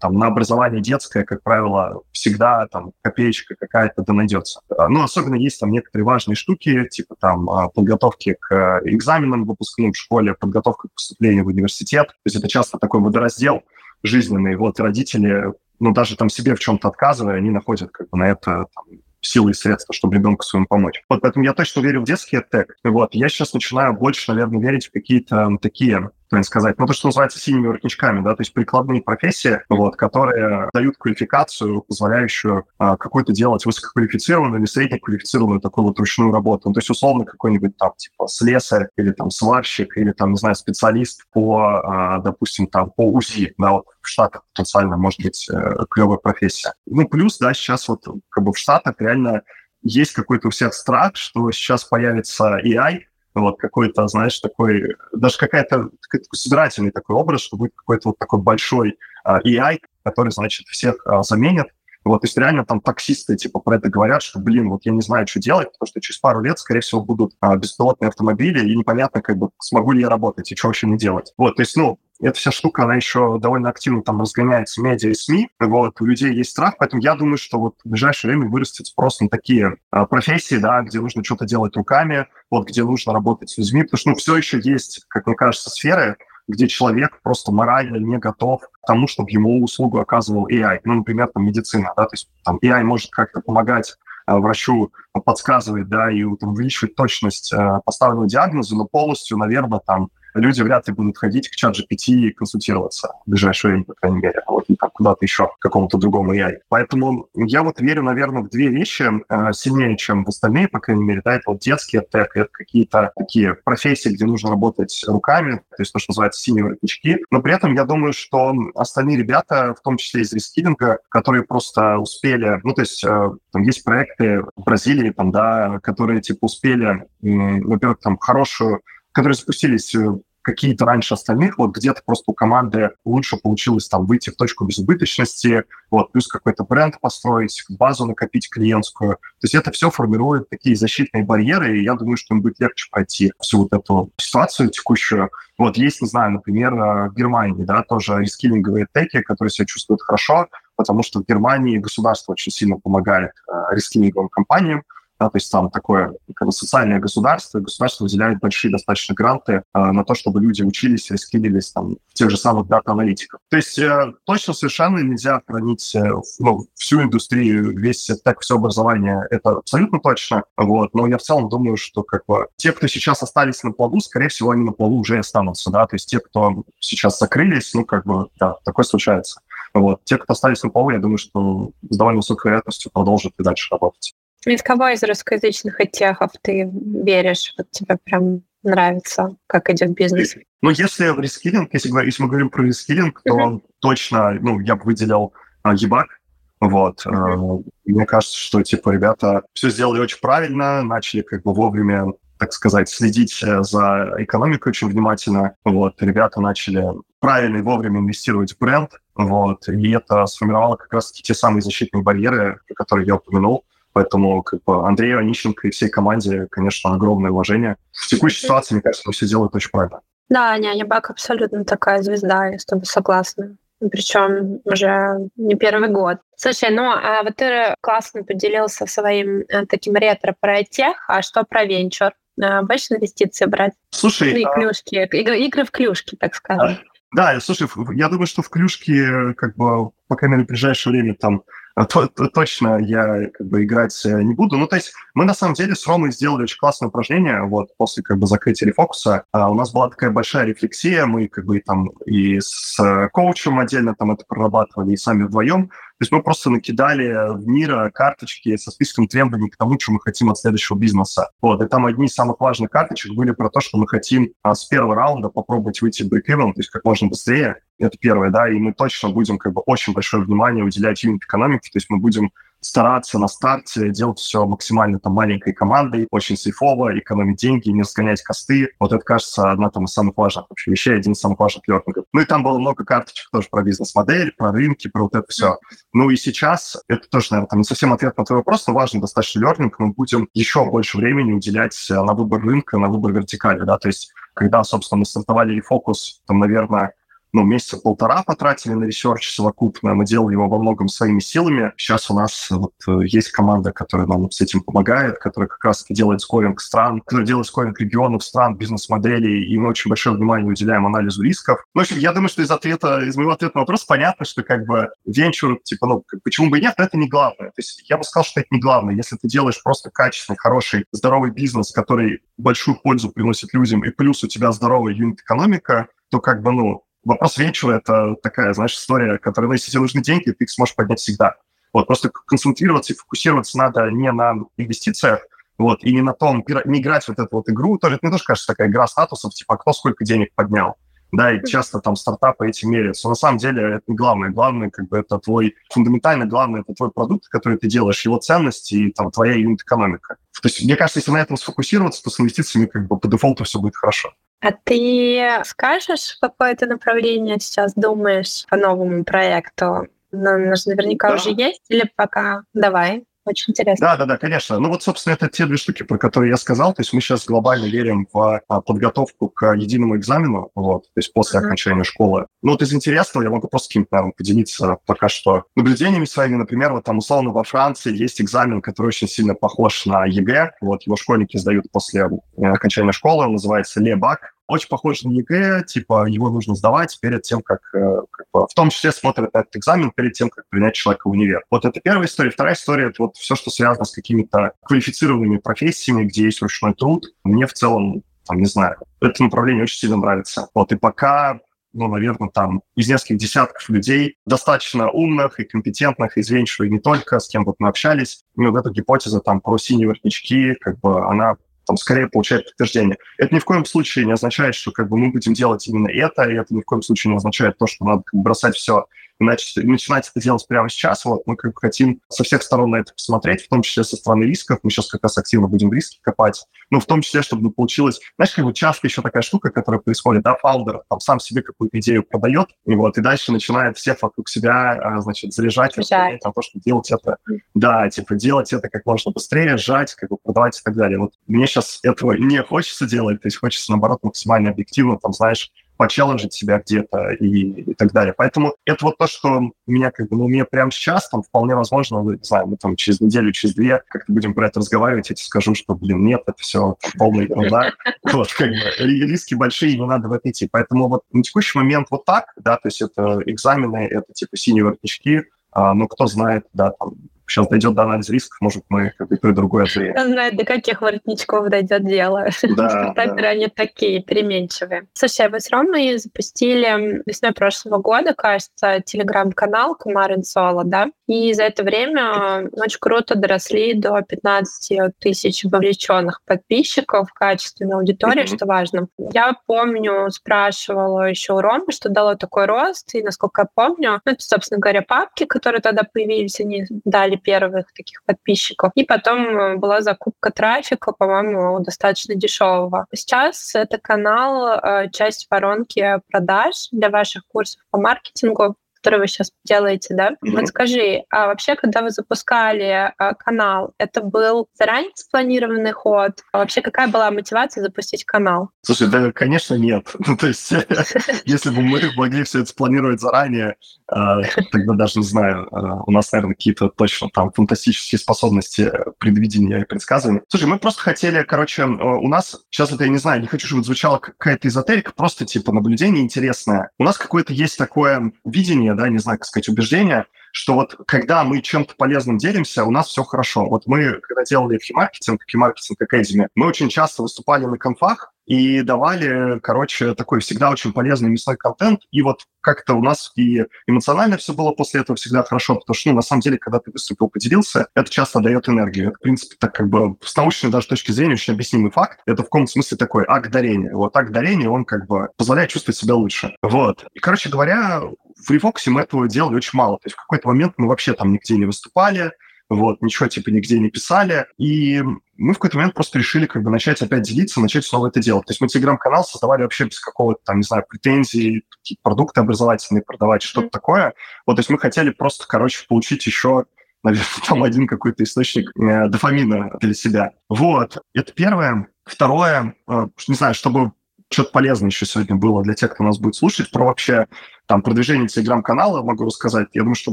там на образование детское, как правило, всегда там копеечка какая-то да найдется. Ну, особенно есть там некоторые важные штуки, типа там а, подготовки к экзаменам выпускным в школе, подготовка к поступлению в университет. То есть это часто такой водораздел жизненный. Вот родители, ну, даже там себе в чем-то отказывая, они находят как бы на это там, силы и средства, чтобы ребенку своему помочь. Вот поэтому я точно верю в детский тег. Вот, я сейчас начинаю больше, наверное, верить в какие-то такие правильно сказать, ну, то, что называется синими воротничками, да, то есть прикладные профессии, вот, которые дают квалификацию, позволяющую а, какую-то делать высококвалифицированную или среднеквалифицированную такую вот ручную работу. Ну, то есть, условно, какой-нибудь там, типа, слесарь или там сварщик или там, не знаю, специалист по, а, допустим, там, по УЗИ, да, вот в Штатах потенциально может быть э, клевая профессия. Ну, плюс, да, сейчас вот как бы в Штатах реально есть какой-то у всех страх, что сейчас появится AI, вот какой-то, знаешь, такой, даже какая-то такой собирательный такой образ, что будет какой-то вот такой большой uh, AI, который, значит, всех uh, заменит. Вот, то есть реально там таксисты типа про это говорят, что, блин, вот я не знаю, что делать, потому что через пару лет, скорее всего, будут а, беспилотные автомобили, и непонятно, как бы, смогу ли я работать и что вообще не делать. Вот, то есть, ну, эта вся штука, она еще довольно активно там разгоняется медиа и СМИ. Вот, у людей есть страх, поэтому я думаю, что вот в ближайшее время вырастет спрос на такие а, профессии, да, где нужно что-то делать руками, вот, где нужно работать с людьми, потому что, ну, все еще есть, как мне кажется, сферы, где человек просто морально не готов к тому, чтобы ему услугу оказывал AI. Ну, например, там медицина, да, то есть там AI может как-то помогать а, врачу подсказывать, да, и там, увеличивать точность э, поставленного диагноза, но полностью, наверное, там люди вряд ли будут ходить к чат GPT и консультироваться в ближайшее время, по крайней мере, а вот там куда-то еще, к какому-то другому AI. Поэтому я вот верю, наверное, в две вещи э, сильнее, чем в остальные, по крайней мере, да, это вот детские тег, это какие-то такие профессии, где нужно работать руками, то есть то, что называется синие воротнички, но при этом я думаю, что остальные ребята, в том числе из рескилинга, которые просто успели, ну, то есть э, там есть проекты в Бразилии, там, да, которые, типа, успели, во-первых, там, хорошую которые запустились э, какие-то раньше остальных, вот где-то просто у команды лучше получилось там выйти в точку безубыточности, вот, плюс какой-то бренд построить, базу накопить клиентскую. То есть это все формирует такие защитные барьеры, и я думаю, что им будет легче пройти всю вот эту ситуацию текущую. Вот есть, не знаю, например, э, в Германии, да, тоже рескилинговые теки, которые себя чувствуют хорошо, потому что в Германии государство очень сильно помогает э, рескилинговым компаниям, да, то есть там такое как бы социальное государство, государство выделяет большие достаточно гранты э, на то, чтобы люди учились, раскидывались там в тех же самых дата-аналитиков. То есть э, точно совершенно нельзя хранить э, ну, всю индустрию, весь так все образование, это абсолютно точно, вот, но я в целом думаю, что как бы те, кто сейчас остались на плаву, скорее всего, они на плаву уже и останутся, да, то есть те, кто сейчас закрылись, ну, как бы, да, такое случается. Вот. Те, кто остались на плаву, я думаю, что с довольно высокой вероятностью продолжат и дальше работать. Из кого из русскоязычных оттехов ты веришь? Вот тебе прям нравится, как идет бизнес? Ну, если в рескилинг, если, если мы говорим про рескилинг, то uh-huh. точно, ну, я бы выделил а, ебак. Вот. Uh-huh. Мне кажется, что, типа, ребята все сделали очень правильно, начали как бы вовремя так сказать, следить э, за экономикой очень внимательно. Вот, ребята начали правильно и вовремя инвестировать в бренд, вот, и это сформировало как раз те самые защитные барьеры, которые я упомянул, Поэтому как бы, Андрею Онищенко и всей команде, конечно, огромное уважение. В текущей ситуации, мне кажется, все делают очень правильно. Да, не, Бак абсолютно такая звезда, я с тобой согласна. Причем уже не первый год. Слушай, ну а вот ты классно поделился своим э, таким ретро про тех, а что про венчур? Э, будешь инвестиции брать? Слушай, ну, и а... клюшки, игры, игры в клюшки, так скажем. Да, слушай, я думаю, что в клюшки, как бы, по крайней мере, в ближайшее время там а то, то, точно я как бы играть э, не буду. Ну, то есть мы на самом деле с Ромой сделали очень классное упражнение, вот, после как бы закрытия рефокуса. А у нас была такая большая рефлексия, мы как бы там и с э, коучем отдельно там это прорабатывали, и сами вдвоем. То есть мы просто накидали в мира карточки со списком требований к тому, что мы хотим от следующего бизнеса. Вот, и там одни из самых важных карточек были про то, что мы хотим а, с первого раунда попробовать выйти в то есть как можно быстрее. Это первое, да, и мы точно будем как бы очень большое внимание уделять юнит-экономике, то есть мы будем стараться на старте делать все максимально там маленькой командой, очень сейфово, экономить деньги, не разгонять косты. Вот это, кажется, одна там из самых важных вообще вещей, один из самых важных лернингов. Ну и там было много карточек тоже про бизнес-модель, про рынки, про вот это все. Ну и сейчас, это тоже, наверное, там не совсем ответ на твой вопрос, но важный достаточно learning, мы будем еще больше времени уделять э, на выбор рынка, на выбор вертикали, да, то есть когда, собственно, мы стартовали Refocus, там, наверное, ну, месяца полтора потратили на research совокупно, мы делали его во многом своими силами. Сейчас у нас вот э, есть команда, которая нам с этим помогает, которая как раз-таки делает скоринг стран, которая делает скоринг регионов, стран, бизнес-моделей, и мы очень большое внимание уделяем анализу рисков. Ну, в общем, я думаю, что из ответа, из моего ответа на вопрос понятно, что как бы венчур, типа, ну, почему бы и нет, но это не главное. То есть я бы сказал, что это не главное. Если ты делаешь просто качественный, хороший, здоровый бизнес, который большую пользу приносит людям, и плюс у тебя здоровая юнит-экономика, то как бы, ну, Вопрос венчура – это такая, знаешь, история, которая, ну, если тебе нужны деньги, ты их сможешь поднять всегда. Вот, просто концентрироваться и фокусироваться надо не на инвестициях, вот, и не на том, не играть вот эту вот игру, тоже, мне тоже кажется, такая игра статусов, типа, кто сколько денег поднял. да, и часто там стартапы эти меряются. Но на самом деле это не главное. Главное, как бы, это твой, фундаментально главное, это твой продукт, который ты делаешь, его ценности и там твоя юнит-экономика. То есть, мне кажется, если на этом сфокусироваться, то с инвестициями как бы по дефолту все будет хорошо. А ты скажешь, какое то направление сейчас думаешь по новому проекту? Ну, наверняка да. уже есть или пока? Давай. Очень интересно. Да, да, да, конечно. Ну вот, собственно, это те две штуки, про которые я сказал. То есть мы сейчас глобально верим в а, подготовку к единому экзамену, вот, то есть после mm-hmm. окончания школы. Ну вот из интересного я могу просто каким-то, наверное, поделиться пока что наблюдениями своими. Например, вот там условно во Франции есть экзамен, который очень сильно похож на ЕГЭ. Вот его школьники сдают после э, окончания школы, он называется Le Bac очень похож на ЕГЭ, типа его нужно сдавать перед тем, как, э, как бы, в том числе смотрят этот экзамен перед тем, как принять человека в универ. Вот это первая история. Вторая история — это вот все, что связано с какими-то квалифицированными профессиями, где есть ручной труд. Мне в целом, там, не знаю, это направление очень сильно нравится. Вот, и пока ну, наверное, там из нескольких десятков людей, достаточно умных и компетентных, из Венчура и не только, с кем вот мы общались. И вот эта гипотеза там про синие воротнички, как бы она там, скорее получает подтверждение. Это ни в коем случае не означает, что как бы, мы будем делать именно это, и это ни в коем случае не означает то, что надо бросать все начать, начинать это делать прямо сейчас. Вот мы как хотим со всех сторон на это посмотреть, в том числе со стороны рисков. Мы сейчас как раз активно будем риски копать. Ну, в том числе, чтобы получилось... Знаешь, как бы часто еще такая штука, которая происходит, да, фаундер там сам себе какую-то идею продает, и вот, и дальше начинает всех вокруг себя, а, значит, заряжать, рассказать на то, что делать это, да, типа, делать это как можно быстрее, сжать, как бы продавать и так далее. Вот мне сейчас этого не хочется делать, то есть хочется, наоборот, максимально объективно, там, знаешь, почелленджить себя где-то и, и так далее. Поэтому это вот то, что меня как бы, ну, мне прямо сейчас, там, вполне возможно, не знаю, мы там через неделю, через две как-то будем про это разговаривать, я тебе скажу, что, блин, нет, это все полная ерунда. Вот, как бы, риски большие, не надо в это идти. Поэтому вот на текущий момент вот так, да, то есть это экзамены, это типа синие воротнички, а, но кто знает, да, там, сейчас дойдет до анализа рисков, может, мы как бы то и другое озреем. Кто знает, до каких воротничков дойдет дело. Да, Стартаперы, да. они такие переменчивые. Слушай, вы с Ромой запустили весной прошлого года, кажется, телеграм-канал Кумар Соло, да? И за это время очень круто доросли до 15 тысяч вовлеченных подписчиков, качественной аудитории, mm-hmm. что важно. Я помню, спрашивала еще у Ромы, что дало такой рост, и, насколько я помню, ну, это, собственно говоря, папки, которые тогда появились, они дали первых таких подписчиков. И потом э, была закупка трафика, по-моему, достаточно дешевого. Сейчас это канал, э, часть воронки продаж для ваших курсов по маркетингу который вы сейчас делаете, да? Mm-hmm. Вот скажи, а вообще, когда вы запускали а, канал, это был заранее спланированный ход? А вообще, какая была мотивация запустить канал? Слушай, да, конечно, нет. Ну, то есть, если бы мы могли все это спланировать заранее, а, тогда даже не знаю, а, у нас, наверное, какие-то точно там фантастические способности предвидения и предсказывания. Слушай, мы просто хотели, короче, у нас, сейчас это я не знаю, не хочу, чтобы звучало какая-то эзотерика, просто типа наблюдение интересное. У нас какое-то есть такое видение, мнение, да, не знаю, как сказать, убеждение, что вот когда мы чем-то полезным делимся, у нас все хорошо. Вот мы, когда делали фи-маркетинг, фи-маркетинг Academy, мы очень часто выступали на конфах и давали, короче, такой всегда очень полезный мясной контент. И вот как-то у нас и эмоционально все было после этого всегда хорошо, потому что, ну, на самом деле, когда ты выступил, поделился, это часто дает энергию. Это, в принципе, так как бы с научной даже точки зрения очень объяснимый факт. Это в каком-то смысле такой акт дарения. Вот акт дарения, он как бы позволяет чувствовать себя лучше. Вот. И, короче говоря, в рефоксе мы этого делали очень мало. То есть в какой-то момент мы вообще там нигде не выступали, вот, ничего типа нигде не писали, и мы в какой-то момент просто решили как бы начать опять делиться, начать снова это делать. То есть мы телеграм-канал создавали вообще без какого-то там, не знаю, претензий, какие-то продукты образовательные продавать, что-то mm-hmm. такое. Вот, то есть мы хотели просто, короче, получить еще наверное, там один какой-то источник э, дофамина для себя. Вот, это первое. Второе, э, не знаю, чтобы что-то полезное еще сегодня было для тех, кто нас будет слушать, про вообще там продвижение телеграм-канала могу рассказать. Я думаю, что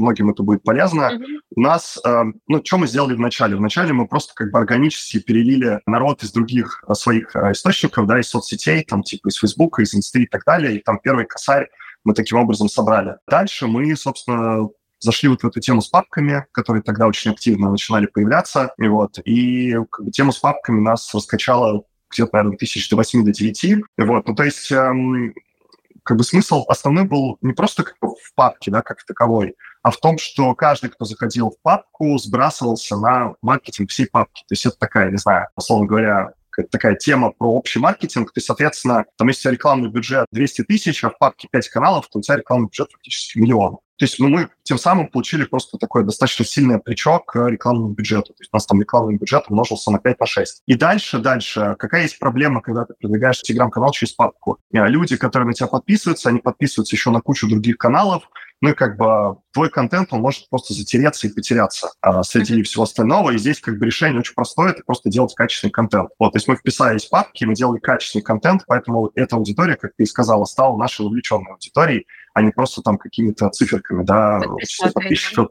многим это будет полезно. Mm-hmm. У нас, э, ну, что мы сделали вначале? Вначале мы просто как бы органически перелили народ из других э, своих э, источников, да, из соцсетей, там, типа из Фейсбука, из Инсты и так далее, и там первый косарь мы таким образом собрали. Дальше мы, собственно, зашли вот в эту тему с папками, которые тогда очень активно начинали появляться, и вот, и как бы, тему с папками нас раскачала где-то, наверное, тысяч до 8 до 9. Вот, ну, то есть эм, как бы смысл основной был не просто как бы в папке, да, как таковой, а в том, что каждый, кто заходил в папку, сбрасывался на маркетинг всей папки. То есть это такая, не знаю, условно говоря, такая тема про общий маркетинг, то есть, соответственно, там, если у тебя рекламный бюджет 200 тысяч, а в папке 5 каналов, то у тебя рекламный бюджет практически миллион. То есть ну, мы тем самым получили просто такой достаточно сильный плечо к рекламному бюджету. То есть у нас там рекламный бюджет умножился на 5 на 6. И дальше, дальше, какая есть проблема, когда ты продвигаешь телеграм-канал через папку? Э, люди, которые на тебя подписываются, они подписываются еще на кучу других каналов, ну и как бы твой контент, он может просто затереться и потеряться а, среди всего остального. И здесь как бы решение очень простое, это просто делать качественный контент. Вот, то есть мы вписались в папки, мы делали качественный контент, поэтому эта аудитория, как ты и сказала, стала нашей увлеченной аудиторией, а не просто там какими-то циферками, да, число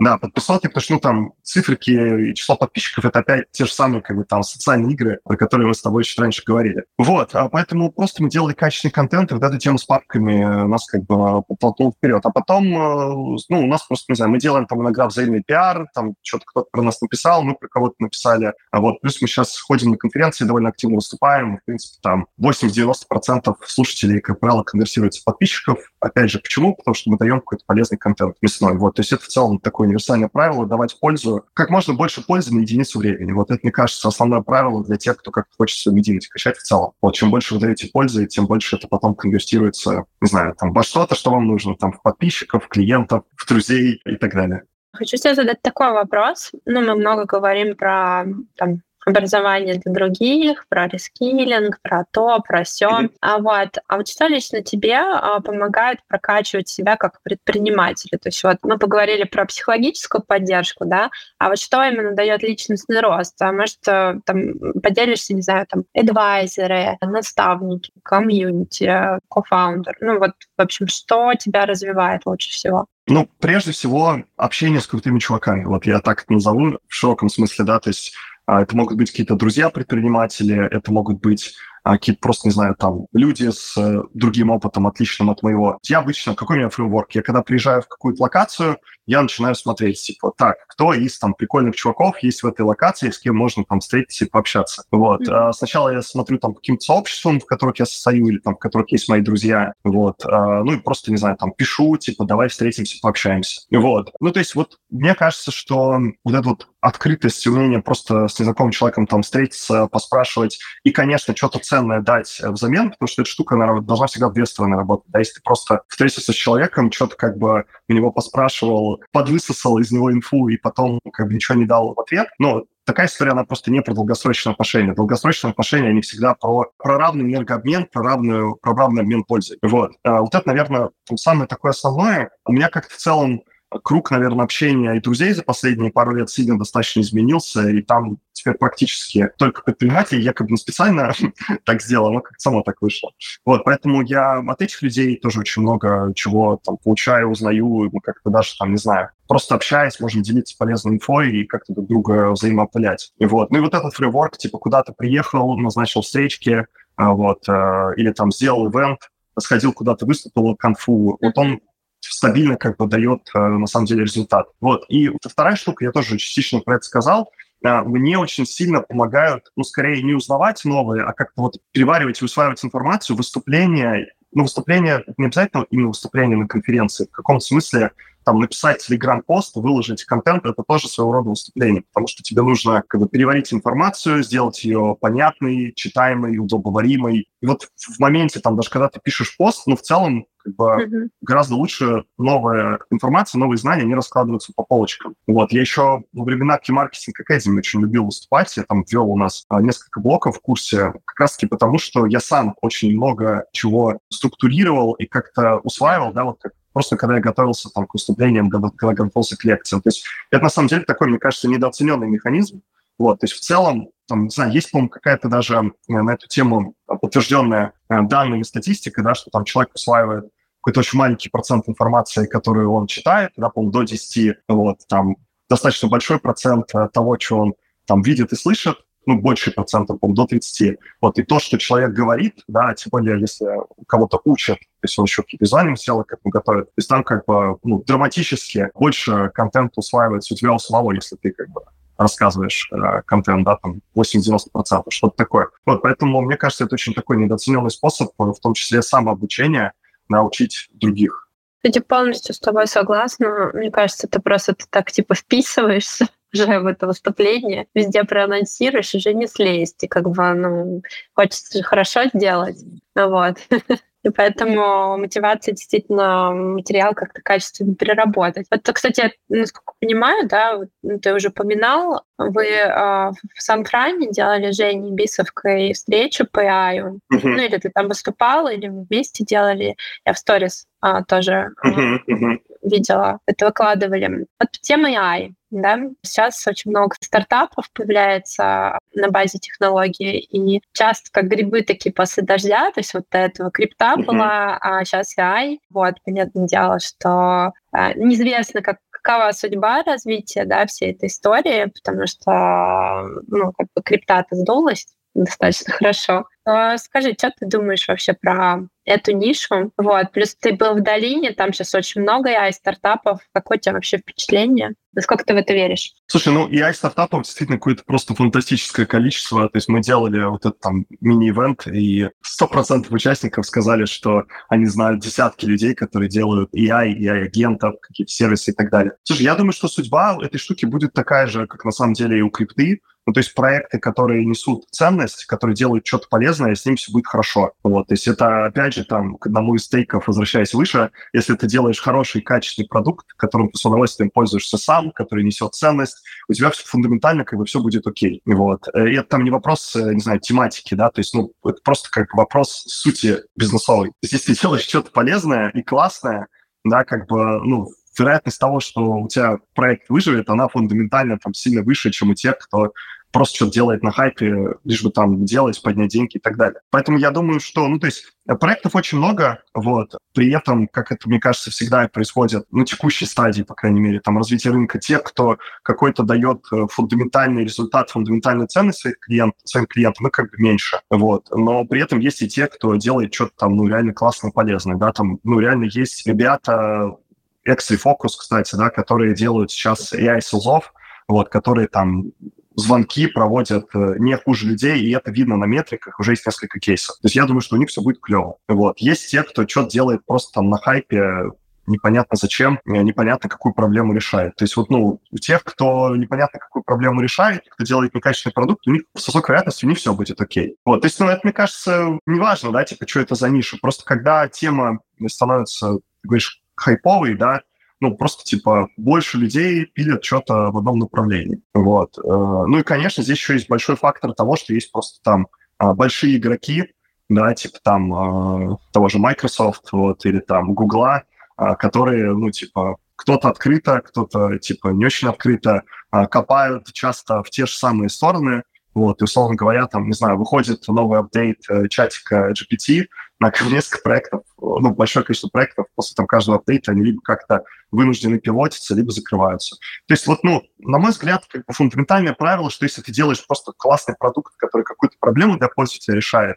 Да, подписалки, потому что, ну, там, циферки и число подписчиков — это опять те же самые, как бы, там, социальные игры, про которые мы с тобой чуть раньше говорили. Вот, а поэтому просто мы делали качественный контент, и вот эта тема с папками нас как бы подтолкнула вперед. А потом, э, ну, у нас просто, не знаю, мы делаем там иногда взаимный пиар, там что-то кто-то про нас написал, мы про кого-то написали. А вот, плюс мы сейчас ходим на конференции, довольно активно выступаем, в принципе, там 80-90% слушателей, как правило, конверсируются в подписчиков. Опять же, почему? Потому что мы даем какой-то полезный контент мясной. Вот, то есть это в целом такое универсальное правило, давать пользу, как можно больше пользы на единицу времени. Вот это, мне кажется, основное правило для тех, кто как-то хочет свою медийность качать в целом. Вот чем больше вы даете пользы, тем больше это потом конвертируется, не знаю, там, во что-то, что вам нужно, там, в подписчиков, клиентов, в друзей и так далее. Хочу тебе задать такой вопрос. Ну, мы много говорим про там, образование для других, про рескилинг, про то, про все. А вот, а вот что лично тебе а, помогает прокачивать себя как предпринимателя? То есть вот мы поговорили про психологическую поддержку, да, а вот что именно дает личностный рост? А может, э, там поделишься, не знаю, там, адвайзеры, наставники, комьюнити, кофаундер? Ну вот, в общем, что тебя развивает лучше всего? Ну, прежде всего, общение с крутыми чуваками. Вот я так это назову в широком смысле, да, то есть это могут быть какие-то друзья-предприниматели, это могут быть а, какие-то просто, не знаю, там, люди с э, другим опытом, отличным от моего. Я обычно, какой у меня фреймворк? Я когда приезжаю в какую-то локацию, я начинаю смотреть, типа, так, кто из там прикольных чуваков есть в этой локации, с кем можно там встретиться и пообщаться. Вот. Mm-hmm. А, сначала я смотрю там каким-то сообществом, в которых я состою, или там, в которых есть мои друзья. Вот. А, ну и просто, не знаю, там, пишу, типа, давай встретимся, пообщаемся. Вот. Ну, то есть вот мне кажется, что вот эта вот открытость и умение просто с незнакомым человеком там встретиться, поспрашивать и, конечно, что-то ценное дать взамен, потому что эта штука, наверное, должна всегда в две стороны работать. Да, если ты просто встретился с человеком, что-то как бы у него поспрашивал, подвысосал из него инфу и потом как бы ничего не дал в ответ, ну, такая история, она просто не про долгосрочные отношения. Долгосрочные отношения, они всегда про, про равный энергообмен, про, равную, про равный обмен пользой. Вот. А вот это, наверное, самое такое основное. У меня как-то в целом круг, наверное, общения и друзей за последние пару лет сильно достаточно изменился, и там теперь практически только предприниматели, якобы не специально так сделал, но как само так вышло. Вот, поэтому я от этих людей тоже очень много чего там получаю, узнаю, мы как-то даже там, не знаю, просто общаясь, можем делиться полезной инфой и как-то друг друга взаимоопылять. И вот. Ну и вот этот фрейворк, типа, куда то приехал, назначил встречки, а, вот, э, или там сделал ивент, сходил куда-то, выступил конфу, вот он стабильно как бы дает э, на самом деле результат. Вот. И вторая штука, я тоже частично про это сказал, э, мне очень сильно помогают, ну, скорее не узнавать новые, а как-то вот переваривать и усваивать информацию, выступления. Ну, выступление не обязательно именно выступление на конференции. В каком смысле там написать телеграм-пост, выложить контент, это тоже своего рода выступление, потому что тебе нужно как бы переварить информацию, сделать ее понятной, читаемой, удобоваримой. И вот в моменте, там, даже когда ты пишешь пост, ну, в целом, как бы mm-hmm. гораздо лучше новая информация, новые знания, они раскладываются по полочкам. Вот, я еще во времена Key-Marketing Academy очень любил выступать, я там вел у нас а, несколько блоков в курсе, как раз-таки потому, что я сам очень много чего структурировал и как-то усваивал, да, вот как просто когда я готовился там, к выступлениям, когда, готовился к лекциям. То есть это, на самом деле, такой, мне кажется, недооцененный механизм. Вот, то есть в целом, там, не знаю, есть, по-моему, какая-то даже э, на эту тему подтвержденная э, данными статистика, да, что там человек усваивает какой-то очень маленький процент информации, которую он читает, да, по-моему, до 10, вот, там достаточно большой процент э, того, что он там видит и слышит, ну, больше процентов, до 30. Вот, и то, что человек говорит, да, тем более, если кого-то учат, то есть он еще к визуальным материалам к этому готовит, то есть там как бы, ну, драматически больше контент усваивается у тебя у самого, если ты как бы рассказываешь э, контент, да, там 80-90%, что-то такое. Вот, поэтому, мне кажется, это очень такой недооцененный способ, в том числе самообучения, научить других. Кстати, полностью с тобой согласна. Мне кажется, ты просто ты так типа вписываешься уже в это выступление, везде проанонсируешь, уже не слезть. И как бы, ну, хочется же хорошо сделать. Вот. И поэтому мотивация действительно материал как-то качественно переработать. Вот, кстати, насколько понимаю, да, ты уже упоминал, вы э, в Сан-Фране делали Женей Бисовкой встречу по AI. Uh-huh. Ну, или ты там выступал, или вместе делали. Я в сторис э, тоже uh-huh, uh-huh. Видела. Это выкладывали. Вот тема AI. Да? Сейчас очень много стартапов появляется на базе технологий, и часто как грибы такие после дождя, то есть вот до этого крипта mm-hmm. была, а сейчас AI. Вот, понятное дело, что а, неизвестно, как какова судьба развития да, всей этой истории, потому что ну, как бы крипта-то сдулась достаточно хорошо. Но скажи, что ты думаешь вообще про эту нишу? Вот. Плюс ты был в долине, там сейчас очень много AI стартапов. Какое у тебя вообще впечатление? Насколько ты в это веришь? Слушай, ну AI стартапов действительно какое-то просто фантастическое количество. То есть мы делали вот этот там мини-ивент, и 100% участников сказали, что они знают десятки людей, которые делают AI, AI-агентов, какие-то сервисы и так далее. Слушай, я думаю, что судьба этой штуки будет такая же, как на самом деле и у крипты. Ну, то есть проекты, которые несут ценность, которые делают что-то полезное, с ним все будет хорошо. Вот, то есть это, опять же, там, к одному из стейков, возвращаясь выше, если ты делаешь хороший, качественный продукт, которым ты с удовольствием пользуешься сам, который несет ценность, у тебя все фундаментально как бы все будет окей. Вот. И это там не вопрос, э, не знаю, тематики, да, то есть, ну, это просто как вопрос сути бизнесовой. То есть если ты делаешь что-то полезное и классное, да, как бы, ну, вероятность того, что у тебя проект выживет, она фундаментально там сильно выше, чем у тех, кто просто что-то делает на хайпе, лишь бы там делать, поднять деньги и так далее. Поэтому я думаю, что, ну, то есть э, проектов очень много, вот, при этом, как это, мне кажется, всегда происходит на текущей стадии, по крайней мере, там, развития рынка, те, кто какой-то дает э, фундаментальный результат, фундаментальную ценность своих клиент, своим клиентам, ну, как бы меньше, вот. Но при этом есть и те, кто делает что-то там, ну, реально классно полезное, да, там, ну, реально есть ребята, X Focus, кстати, да, которые делают сейчас AI-селзов, вот, которые там звонки проводят э, не хуже людей, и это видно на метриках, уже есть несколько кейсов. То есть я думаю, что у них все будет клево. Вот. Есть те, кто что-то делает просто там на хайпе, непонятно зачем, непонятно, какую проблему решает. То есть вот, ну, у тех, кто непонятно, какую проблему решает, кто делает некачественный продукт, у них с высокой вероятностью не все будет окей. Вот, то есть, ну, это, мне кажется, не важно, да, типа, что это за ниша. Просто когда тема становится, ты говоришь, хайповой, да, ну, просто, типа, больше людей пилят что-то в одном направлении. Вот. Э, ну и, конечно, здесь еще есть большой фактор того, что есть просто там а, большие игроки, да, типа там а, того же Microsoft, вот, или там Google, а, которые, ну, типа, кто-то открыто, кто-то, типа, не очень открыто копают часто в те же самые стороны, вот, и, условно говоря, там, не знаю, выходит новый апдейт э, чатика GPT, на несколько проектов, ну, большое количество проектов после там каждого апдейта, они либо как-то вынуждены пилотиться, либо закрываются. То есть вот, ну, на мой взгляд, как бы фундаментальное правило, что если ты делаешь просто классный продукт, который какую-то проблему для пользователя решает,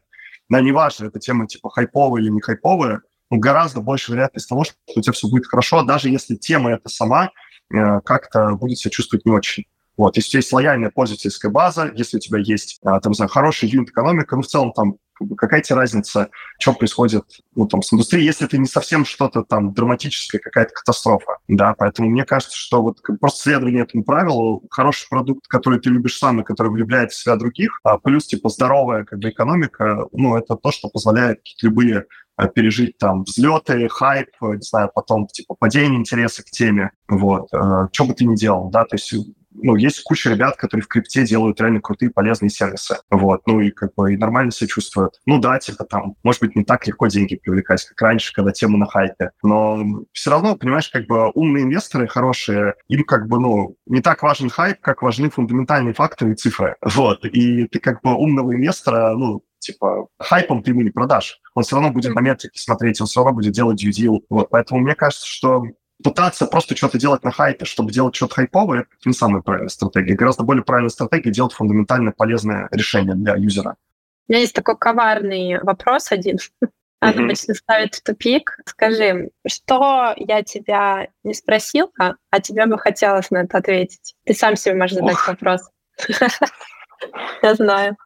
да, неважно, эта тема типа хайповая или не хайповая, ну, гораздо больше вероятность того, что у тебя все будет хорошо, даже если тема эта сама э, как-то будет себя чувствовать не очень. Вот, если у тебя есть лояльная пользовательская база, если у тебя есть, а, там, не знаю, хорошая юнит-экономика, ну, в целом там какая тебе разница, что происходит ну, там, с индустрией, если это не совсем что-то там драматическое, какая-то катастрофа, да, поэтому мне кажется, что вот просто следование этому правилу, хороший продукт, который ты любишь сам и который влюбляет в себя других, а плюс, типа, здоровая как бы экономика, ну, это то, что позволяет любые а, пережить там взлеты, хайп, не знаю, потом, типа, падение интереса к теме, вот, а, что бы ты ни делал, да, то есть ну, есть куча ребят, которые в крипте делают реально крутые, полезные сервисы. Вот, ну и как бы и нормально себя чувствуют. Ну да, типа там, может быть, не так легко деньги привлекать, как раньше, когда тема на хайпе. Но все равно, понимаешь, как бы умные инвесторы хорошие, им как бы, ну, не так важен хайп, как важны фундаментальные факторы и цифры. Вот, и ты как бы умного инвестора, ну, типа, хайпом ты ему не продашь. Он все равно будет на метрики смотреть, он все равно будет делать due deal. Вот, поэтому мне кажется, что пытаться просто что-то делать на хайпе, чтобы делать что-то хайповое, это не самая правильная стратегия. Гораздо более правильная стратегия делать фундаментально полезное решение для юзера. У меня есть такой коварный вопрос один. Она mm-hmm. обычно ставит в тупик. Скажи, что я тебя не спросила, а тебе бы хотелось на это ответить? Ты сам себе можешь задать Ох. вопрос. Я знаю.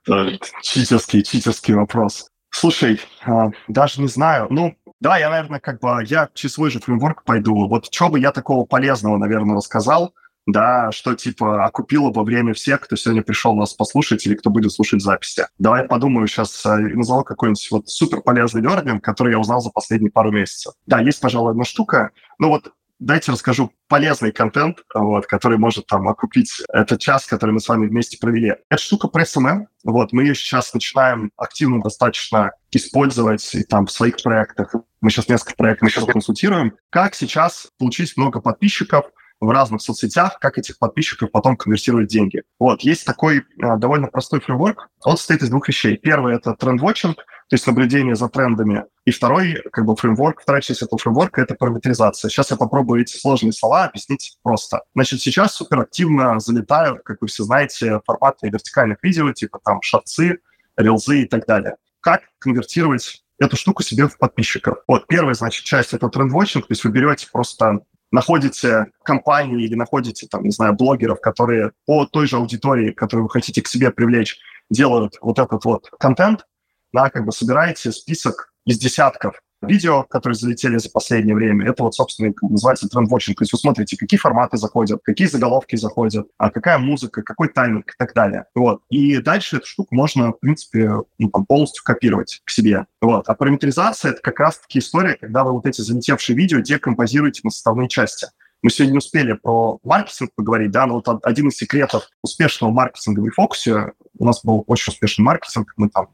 Читерский, читерский вопрос. Слушай, а, даже не знаю. Ну, да, я, наверное, как бы, я через свой же фреймворк пойду. Вот что бы я такого полезного, наверное, рассказал, да, что типа окупило бы время всех, кто сегодня пришел нас послушать или кто будет слушать записи. Давай подумаю сейчас, э, назову какой-нибудь вот супер полезный лернинг, который я узнал за последние пару месяцев. Да, есть, пожалуй, одна штука. Ну вот дайте расскажу полезный контент, вот, который может там окупить этот час, который мы с вами вместе провели. Это штука про SMM. Вот, мы ее сейчас начинаем активно достаточно использовать и там в своих проектах. Мы сейчас несколько проектов сейчас консультируем. Как сейчас получить много подписчиков, в разных соцсетях, как этих подписчиков потом конвертировать деньги. Вот, есть такой э, довольно простой фреймворк. Он состоит из двух вещей. Первый — это тренд-вотчинг, то есть наблюдение за трендами. И второй, как бы, фреймворк, вторая часть этого фреймворка — это параметризация. Сейчас я попробую эти сложные слова объяснить просто. Значит, сейчас суперактивно залетают, как вы все знаете, форматы вертикальных видео, типа там шарцы, рилзы и так далее. Как конвертировать эту штуку себе в подписчиков. Вот, первая, значит, часть — это тренд-вотчинг, то есть вы берете просто находите компании или находите, там, не знаю, блогеров, которые по той же аудитории, которую вы хотите к себе привлечь, делают вот этот вот контент, да, как бы собираете список из десятков видео, которые залетели за последнее время. Это вот, собственно, называется тренд-вотчинг. То есть вы смотрите, какие форматы заходят, какие заголовки заходят, а какая музыка, какой тайминг и так далее. Вот. И дальше эту штуку можно, в принципе, ну, там, полностью копировать к себе. Вот. А параметризация — это как раз-таки история, когда вы вот эти залетевшие видео декомпозируете на составные части. Мы сегодня не успели про маркетинг поговорить, да, но вот один из секретов успешного маркетинга в фокусе, у нас был очень успешный маркетинг, мы там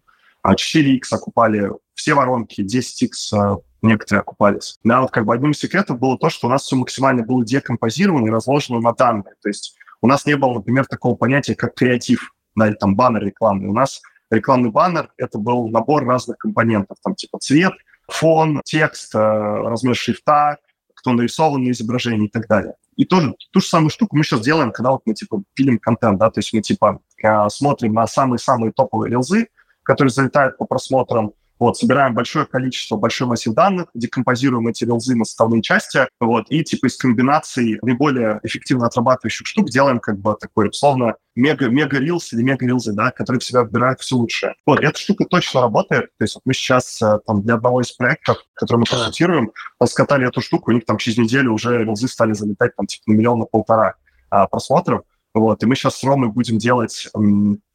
4x а окупали все воронки, 10x а, некоторые окупались. Да, вот как бы одним из секретов было то, что у нас все максимально было декомпозировано и разложено на данные. То есть у нас не было, например, такого понятия, как креатив, да, или там баннер рекламный. У нас рекламный баннер — это был набор разных компонентов, там типа цвет, фон, текст, э, размер шрифта, кто нарисован на изображении и так далее. И тоже ту же самую штуку мы сейчас делаем, когда вот мы типа пилим контент, да, то есть мы типа э, смотрим на самые-самые топовые рилзы, которые залетают по просмотрам, вот, собираем большое количество, большой массив данных, декомпозируем эти рилзы на составные части, вот, и типа из комбинаций наиболее эффективно отрабатывающих штук делаем как бы такой, условно, мега, мега рилс или мега рилзы, да, которые в себя выбирают все лучшее. Вот, эта штука точно работает. То есть вот мы сейчас э, там для одного из проектов, который мы консультируем, раскатали эту штуку, у них там через неделю уже рилзы стали залетать там типа на миллион на полтора а, просмотров. Вот, и мы сейчас с Ромой будем делать,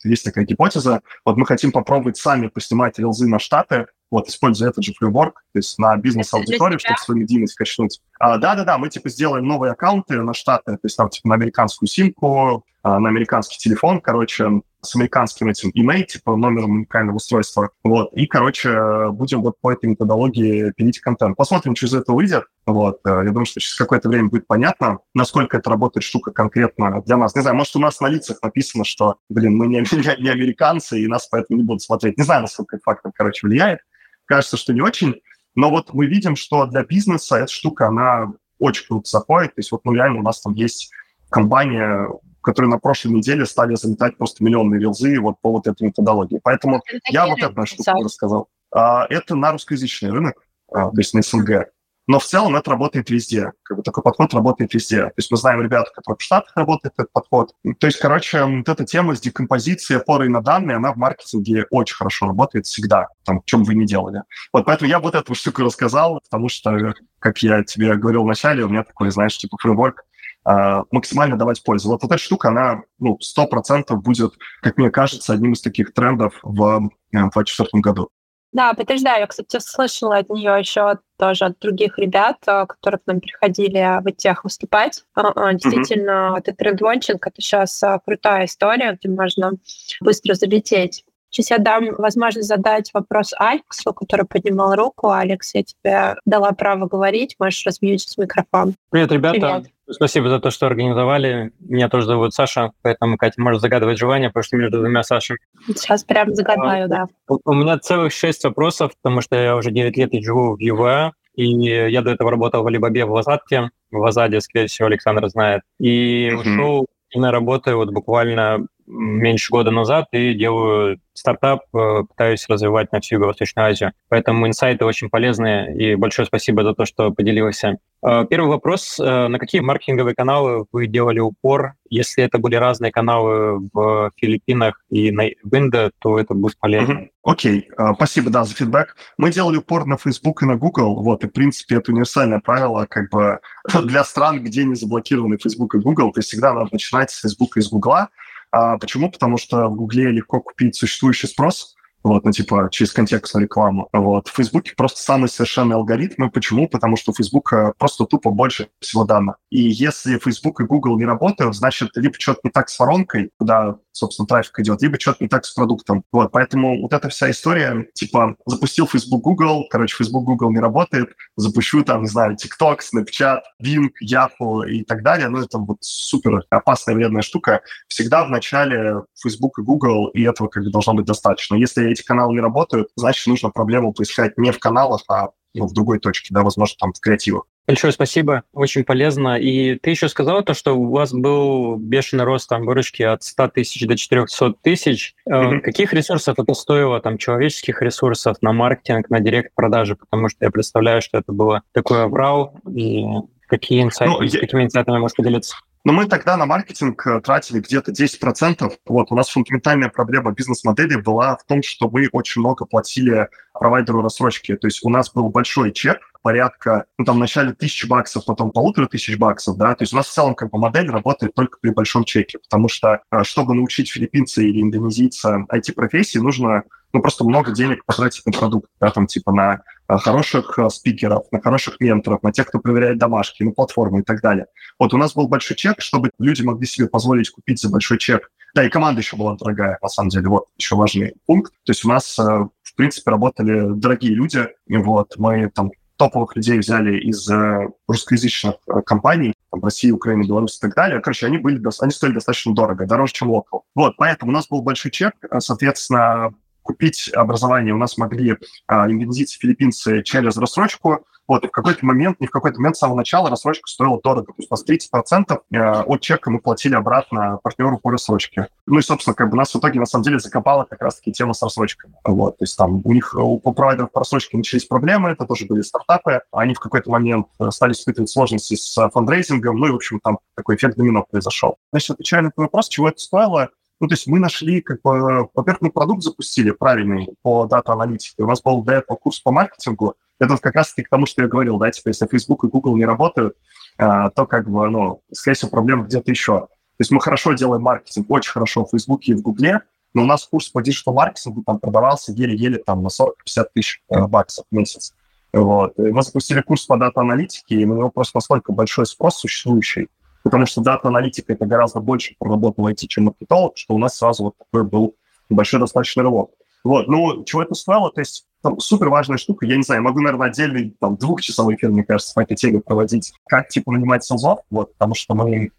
есть такая гипотеза, вот мы хотим попробовать сами поснимать рилзы на штаты, вот, используя этот же фреймворк, то есть на бизнес-аудиторию, чтобы свою медийность качнуть. А, да-да-да, мы, типа, сделаем новые аккаунты на штаты, то есть там, типа, на американскую симку, а, на американский телефон, короче, с американским этим email, типа номером уникального устройства. Вот. И, короче, будем вот по этой методологии пилить контент. Посмотрим, что из этого выйдет. Вот. Э, я думаю, что через какое-то время будет понятно, насколько это работает штука конкретно для нас. Не знаю, может, у нас на лицах написано, что, блин, мы не, не, американцы, и нас поэтому не будут смотреть. Не знаю, насколько это фактор, короче, влияет. Кажется, что не очень. Но вот мы видим, что для бизнеса эта штука, она очень круто заходит. То есть вот, ну, реально у нас там есть компания, которые на прошлой неделе стали залетать просто миллионные рилзы вот по вот этой методологии. Поэтому это я вот эту штуку рассказал. А, это на русскоязычный рынок, а, то есть на СНГ. Но в целом это работает везде. Как бы такой подход работает везде. То есть мы знаем ребят, которые в Штатах работает этот подход. То есть, короче, вот эта тема с декомпозицией, опорой на данные, она в маркетинге очень хорошо работает всегда, там, чем вы не делали. Вот поэтому я вот эту штуку рассказал, потому что, как я тебе говорил вначале, у меня такой, знаешь, типа фреймворк а, максимально давать пользу. Вот, вот эта штука, она ну, 100% будет, как мне кажется, одним из таких трендов в 2024 э, году. Да, подтверждаю. Я, кстати, слышала от нее еще тоже от других ребят, э, которые к нам приходили в тех выступать. А, а, действительно, mm-hmm. этот тренд-лончинг — это сейчас крутая история, где можно быстро залететь. Сейчас я дам возможность задать вопрос Алексу, который поднимал руку. Алекс, я тебе дала право говорить, можешь размьютить микрофон. Привет, ребята. Привет. Спасибо за то, что организовали. Меня тоже зовут Саша, поэтому, Катя, можешь загадывать желание, потому что между двумя Сашами. Сейчас прям загадаю, а, да. У, меня целых шесть вопросов, потому что я уже 9 лет живу в ЮВА, и я до этого работал в Алибабе в Лазатке, в Азаде, скорее всего, Александр знает, и uh-huh. ушел и на работу вот буквально меньше года назад и делаю стартап, э, пытаюсь развивать на всю Юго-Восточную Азию. Поэтому инсайты очень полезные, и большое спасибо за то, что поделился. Э, первый вопрос. Э, на какие маркетинговые каналы вы делали упор? Если это были разные каналы в Филиппинах и на Индо, то это будет полезно. Окей, okay. спасибо, да, за фидбэк. Мы делали упор на Facebook и на Google, вот, и, в принципе, это универсальное правило, как бы, для стран, где не заблокированы Facebook и Google, то есть всегда надо начинать с Facebook и с Google. А почему? Потому что в Гугле легко купить существующий спрос, вот, ну, типа, через контекстную рекламу. Вот. В Фейсбуке просто самые совершенные алгоритмы. Почему? Потому что у Фейсбука просто тупо больше всего данных. И если Facebook и Google не работают, значит, либо что-то не так с воронкой, куда собственно, трафик идет, либо что-то не так с продуктом. Вот, поэтому вот эта вся история, типа, запустил Facebook, Google, короче, Facebook, Google не работает, запущу там, не знаю, TikTok, Snapchat, Bing, Yahoo и так далее, ну, это вот супер опасная, вредная штука. Всегда в начале Facebook и Google, и этого как бы должно быть достаточно. Если эти каналы не работают, значит, нужно проблему поискать не в каналах, а ну, в другой точке, да, возможно, там в креативах. Большое спасибо, очень полезно. И ты еще сказал то, что у вас был бешеный рост там выручки от 100 тысяч до 400 тысяч. Mm-hmm. Каких ресурсов это стоило, там, человеческих ресурсов на маркетинг, на директ продажи? Потому что я представляю, что это было такое аврал, и какие инсайты, ну, я... какими инсайтами можешь поделиться? Но мы тогда на маркетинг э, тратили где-то 10%. Вот, у нас фундаментальная проблема бизнес-модели была в том, что мы очень много платили провайдеру рассрочки. То есть у нас был большой чек, порядка, ну, там, вначале тысячи баксов, потом полутора тысяч баксов, да, то есть у нас в целом как бы модель работает только при большом чеке, потому что, э, чтобы научить филиппинца или индонезийца IT-профессии, нужно, ну, просто много денег потратить на продукт, да, там, типа, на хороших э, спикеров, на хороших менторов, на тех, кто проверяет домашки, на платформы и так далее. Вот у нас был большой чек, чтобы люди могли себе позволить купить за большой чек. Да, и команда еще была дорогая, на самом деле, вот еще важный пункт. То есть у нас, в принципе, работали дорогие люди, вот, мы там топовых людей взяли из э, русскоязычных э, компаний, там, России, Украины, Беларуси и так далее. Короче, они, были, они стоили достаточно дорого, дороже, чем локал. Вот, поэтому у нас был большой чек, э, соответственно, купить образование у нас могли а, индонезийцы, филиппинцы через рассрочку, вот, и в какой-то момент, не в какой-то момент с самого начала рассрочка стоила дорого. То есть у нас 30% э, от чека мы платили обратно партнеру по рассрочке. Ну и, собственно, как бы нас в итоге, на самом деле, закопала как раз-таки тема с рассрочками. Вот, то есть там у них, у провайдеров по рассрочке начались проблемы, это тоже были стартапы. Они в какой-то момент э, стали испытывать сложности с фандрейзингом, ну и, в общем, там такой эффект домино произошел. Значит, отвечая на твой вопрос, чего это стоило, ну, то есть мы нашли, как бы, во-первых, мы продукт запустили правильный по дата-аналитике. У нас был до этого курс по маркетингу, это как раз-таки к тому, что я говорил, да, типа, если Facebook и Google не работают, а, то как бы, ну, скорее всего, проблема где-то еще. То есть мы хорошо делаем маркетинг, очень хорошо в Facebook и в Google, но у нас курс по диджитал-маркетингу там продавался еле-еле там на 40-50 тысяч э, баксов в месяц. Вот. И мы запустили курс по дата-аналитике, и у него просто настолько большой спрос существующий, потому что дата-аналитика – это гораздо больше проработал IT, чем маркетолог, что у нас сразу вот такой был большой достаточно рывок. Вот, ну, чего это стоило? То есть там, супер важная штука, я не знаю, могу, наверное, отдельный там двухчасовой эфир, мне кажется, по этой теме проводить. Как, типа, нанимать селзов, вот, потому что мы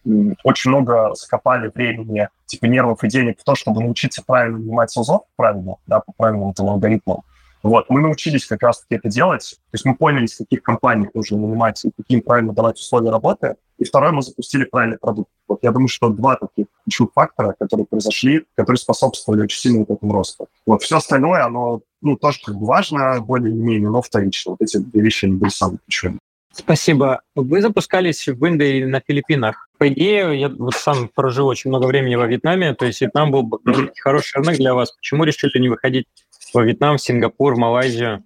очень много закопали времени, типа, нервов и денег в то, чтобы научиться правильно нанимать селзов, правильно, да, по правильным там алгоритмам. Вот, мы научились как раз-таки это делать, то есть мы поняли, из каких компаний нужно нанимать и каким правильно давать условия работы, и второе, мы запустили правильный продукт. Вот я думаю, что два таких ключевых фактора, которые произошли, которые способствовали очень сильно вот этому росту. Вот все остальное, оно, ну, тоже как бы важно, более или менее, но вторично. Вот эти две вещи, они были самые ключевые. Спасибо. Вы запускались в Индии на Филиппинах. По идее, я вот сам прожил очень много времени во Вьетнаме, то есть Вьетнам был хороший рынок для вас. Почему решили не выходить во Вьетнам, Сингапур, Малайзию?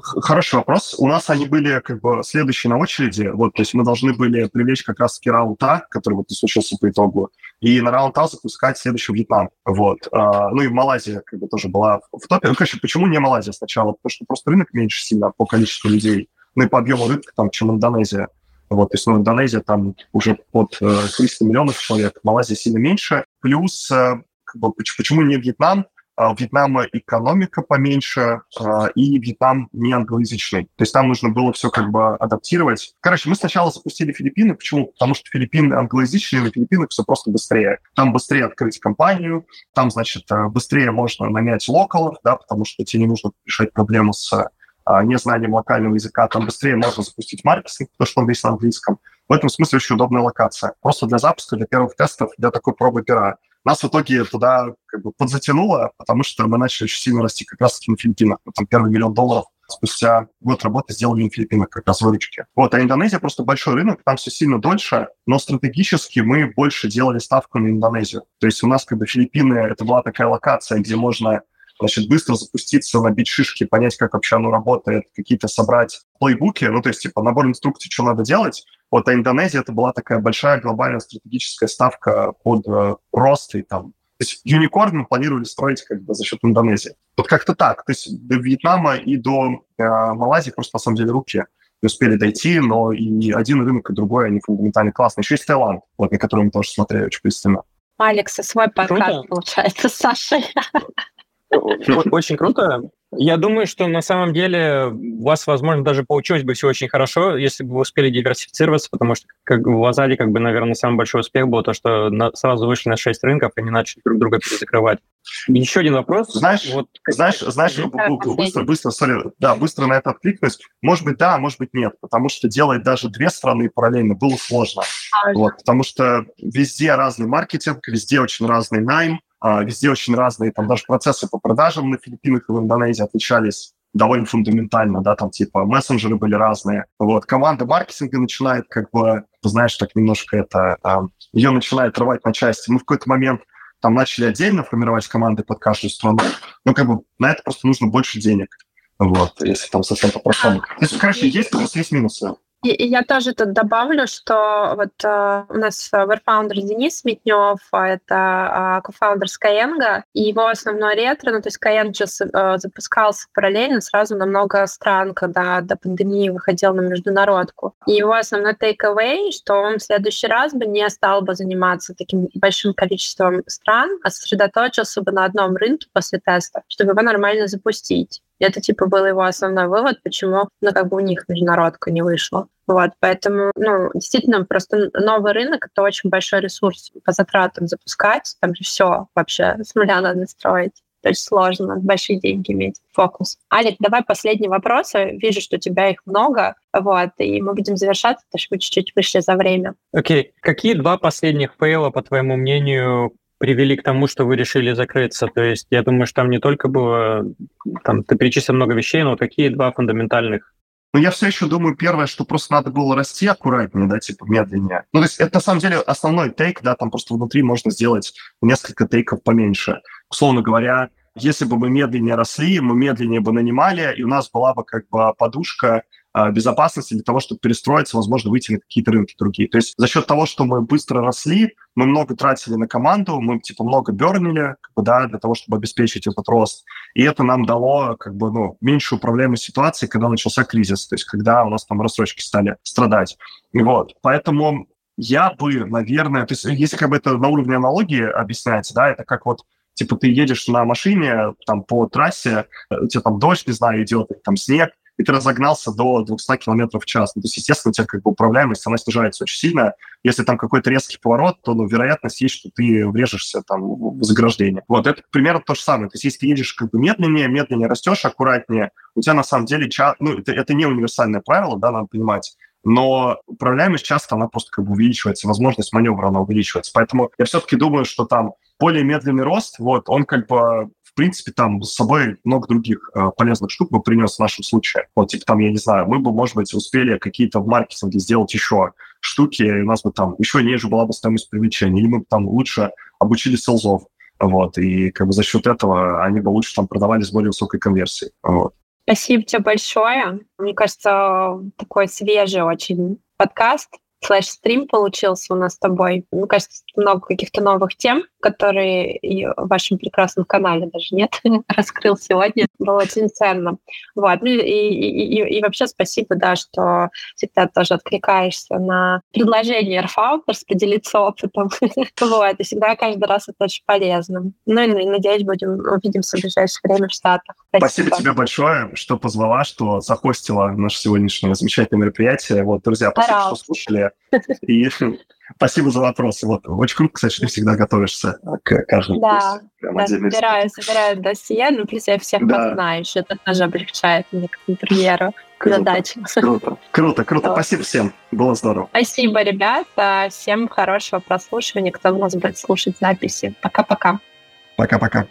Хороший вопрос. У нас они были как бы следующие на очереди. Вот, то есть мы должны были привлечь как раз-таки раунд А, который вот и случился по итогу, и на раунд А запускать следующий Вьетнам. Вот. А, ну и Малайзия как бы тоже была в топе. Ну, конечно, почему не Малайзия сначала? Потому что просто рынок меньше сильно по количеству людей, ну и по объему рынка, там, чем Индонезия. Вот, то есть, ну, Индонезия там уже под 300 э, миллионов человек, Малайзия сильно меньше. Плюс, э, как бы, почему не Вьетнам? А у Вьетнама экономика поменьше, а, и Вьетнам не англоязычный. То есть там нужно было все как бы адаптировать. Короче, мы сначала запустили Филиппины. Почему? Потому что Филиппины англоязычные, на Филиппинах все просто быстрее. Там быстрее открыть компанию, там, значит, э, быстрее можно нанять локалов, да, потому что тебе не нужно решать проблему с а, незнанием локального языка, там быстрее можно запустить маркетинг, потому что он весь на английском. В этом смысле очень удобная локация. Просто для запуска, для первых тестов, для такой пробы пера. Нас в итоге туда как бы подзатянуло, потому что мы начали очень сильно расти как раз-таки на Филиппинах. Там первый миллион долларов спустя год работы сделали на Филиппинах как раз выручки. Вот, а Индонезия просто большой рынок, там все сильно дольше, но стратегически мы больше делали ставку на Индонезию. То есть у нас как бы Филиппины, это была такая локация, где можно значит, быстро запуститься, набить шишки, понять, как вообще оно работает, какие-то собрать плейбуки, ну, то есть, типа, набор инструкций, что надо делать. Вот, а Индонезия — это была такая большая глобальная стратегическая ставка под э, рост и там то есть юникорн мы планировали строить как бы за счет Индонезии. Вот как-то так. То есть до Вьетнама и до э, Малайзии просто на самом деле руки не успели дойти, но и один рынок, и другой, они фундаментально классные. Еще есть Таиланд, вот, на который мы тоже смотрели очень пристально. Алекса свой подкаст, Круто. получается, с Сашей. Очень круто. Я думаю, что на самом деле у вас, возможно, даже получилось бы все очень хорошо, если бы вы успели диверсифицироваться, потому что как в Азаде, как бы, наверное, самый большой успех был то, что на, сразу вышли на шесть рынков и не начали друг друга перезакрывать. Еще один вопрос. Знаешь, вот, знаешь, знаешь, быстро, быстро, sorry, да, быстро на это откликнусь. Может быть, да, может быть, нет, потому что делать даже две страны параллельно было сложно. Вот, потому что везде разный маркетинг, везде очень разный найм, везде очень разные, там даже процессы по продажам на Филиппинах и в Индонезии отличались довольно фундаментально, да, там типа мессенджеры были разные. Вот, команда маркетинга начинает как бы, знаешь, так немножко это, а, ее начинает рвать на части. Мы в какой-то момент там начали отдельно формировать команды под каждую страну, но как бы на это просто нужно больше денег. Вот, если там совсем по-простому. То есть, короче, есть плюсы, есть минусы. И, и я тоже тут добавлю, что вот э, у нас веб-фаундер Денис Сметнев, а это э, кофаундер Skyeng, и его основной ретро, ну то есть Skyeng же э, запускался параллельно сразу на много стран, когда до пандемии выходил на международку. И его основной take-away, что он в следующий раз бы не стал бы заниматься таким большим количеством стран, а сосредоточился бы на одном рынке после теста, чтобы его нормально запустить. Это, типа, был его основной вывод, почему, ну, как бы у них международка не вышла. Вот, поэтому, ну, действительно, просто новый рынок — это очень большой ресурс по затратам запускать. Там же все вообще с нуля надо строить. То есть сложно, большие деньги иметь, фокус. Алик, давай последний вопрос. Вижу, что у тебя их много, вот, и мы будем завершаться, потому что мы чуть-чуть вышли за время. Окей. Okay. Какие два последних фейла, по твоему мнению, привели к тому, что вы решили закрыться? То есть я думаю, что там не только было, там ты перечислил много вещей, но какие два фундаментальных но я все еще думаю, первое, что просто надо было расти аккуратнее, да, типа медленнее. Ну, то есть это на самом деле основной тейк, да, там просто внутри можно сделать несколько тейков поменьше. Условно говоря, если бы мы медленнее росли, мы медленнее бы нанимали, и у нас была бы как бы подушка безопасности для того, чтобы перестроиться, возможно, выйти на какие-то рынки другие. То есть за счет того, что мы быстро росли, мы много тратили на команду, мы типа много бернили, как бы, да, для того, чтобы обеспечить этот рост. И это нам дало как бы, ну, меньшую управляемость ситуации, когда начался кризис, то есть когда у нас там рассрочки стали страдать. Вот, поэтому я бы, наверное, то есть если как бы это на уровне аналогии объяснять, да, это как вот типа ты едешь на машине там по трассе, у тебя там дождь, не знаю, идет, там снег, и ты разогнался до 200 км в час. Ну, то есть, естественно, у тебя как бы управляемость, она снижается очень сильно. Если там какой-то резкий поворот, то ну, вероятность есть, что ты врежешься там в заграждение. Вот, это примерно то же самое. То есть, если ты едешь как бы медленнее, медленнее растешь, аккуратнее, у тебя на самом деле, ча... ну, это, это не универсальное правило, да, надо понимать, но управляемость часто, она просто как бы увеличивается, возможность маневра, она увеличивается. Поэтому я все-таки думаю, что там более медленный рост, вот, он как бы принципе, там с собой много других э, полезных штук бы принес в нашем случае. Вот, типа там, я не знаю, мы бы, может быть, успели какие-то в маркетинге сделать еще штуки, и у нас бы там еще ниже была бы стоимость привлечения, или мы бы там лучше обучили селзов, вот, и как бы за счет этого они бы лучше там продавали с более высокой конверсией, вот. Спасибо тебе большое. Мне кажется, такой свежий очень подкаст слэш-стрим получился у нас с тобой. Мне кажется, много каких-то новых тем, которые в вашем прекрасном канале даже нет, раскрыл сегодня. Было очень ценно. Вот. Ну, и, и, и, и вообще спасибо, да, что всегда тоже откликаешься на предложение Airfounders поделиться опытом. вот. И всегда каждый раз это очень полезно. Ну и надеюсь, будем увидимся в ближайшее время в Штатах. Спасибо, спасибо тебе большое, что позвала, что захостила наше сегодняшнее замечательное мероприятие. Вот, друзья, спасибо, что слушали. И спасибо за вопросы. Вот, очень круто, кстати, что ты всегда готовишься к каждому Да, да собираю, собираю досье, ну, плюс я всех да. знаю, это тоже облегчает мне как интерьеру задачи. Круто, круто, круто. Спасибо всем, было здорово. Спасибо, ребята, всем хорошего прослушивания, кто у нас будет слушать записи. Пока-пока. Пока-пока.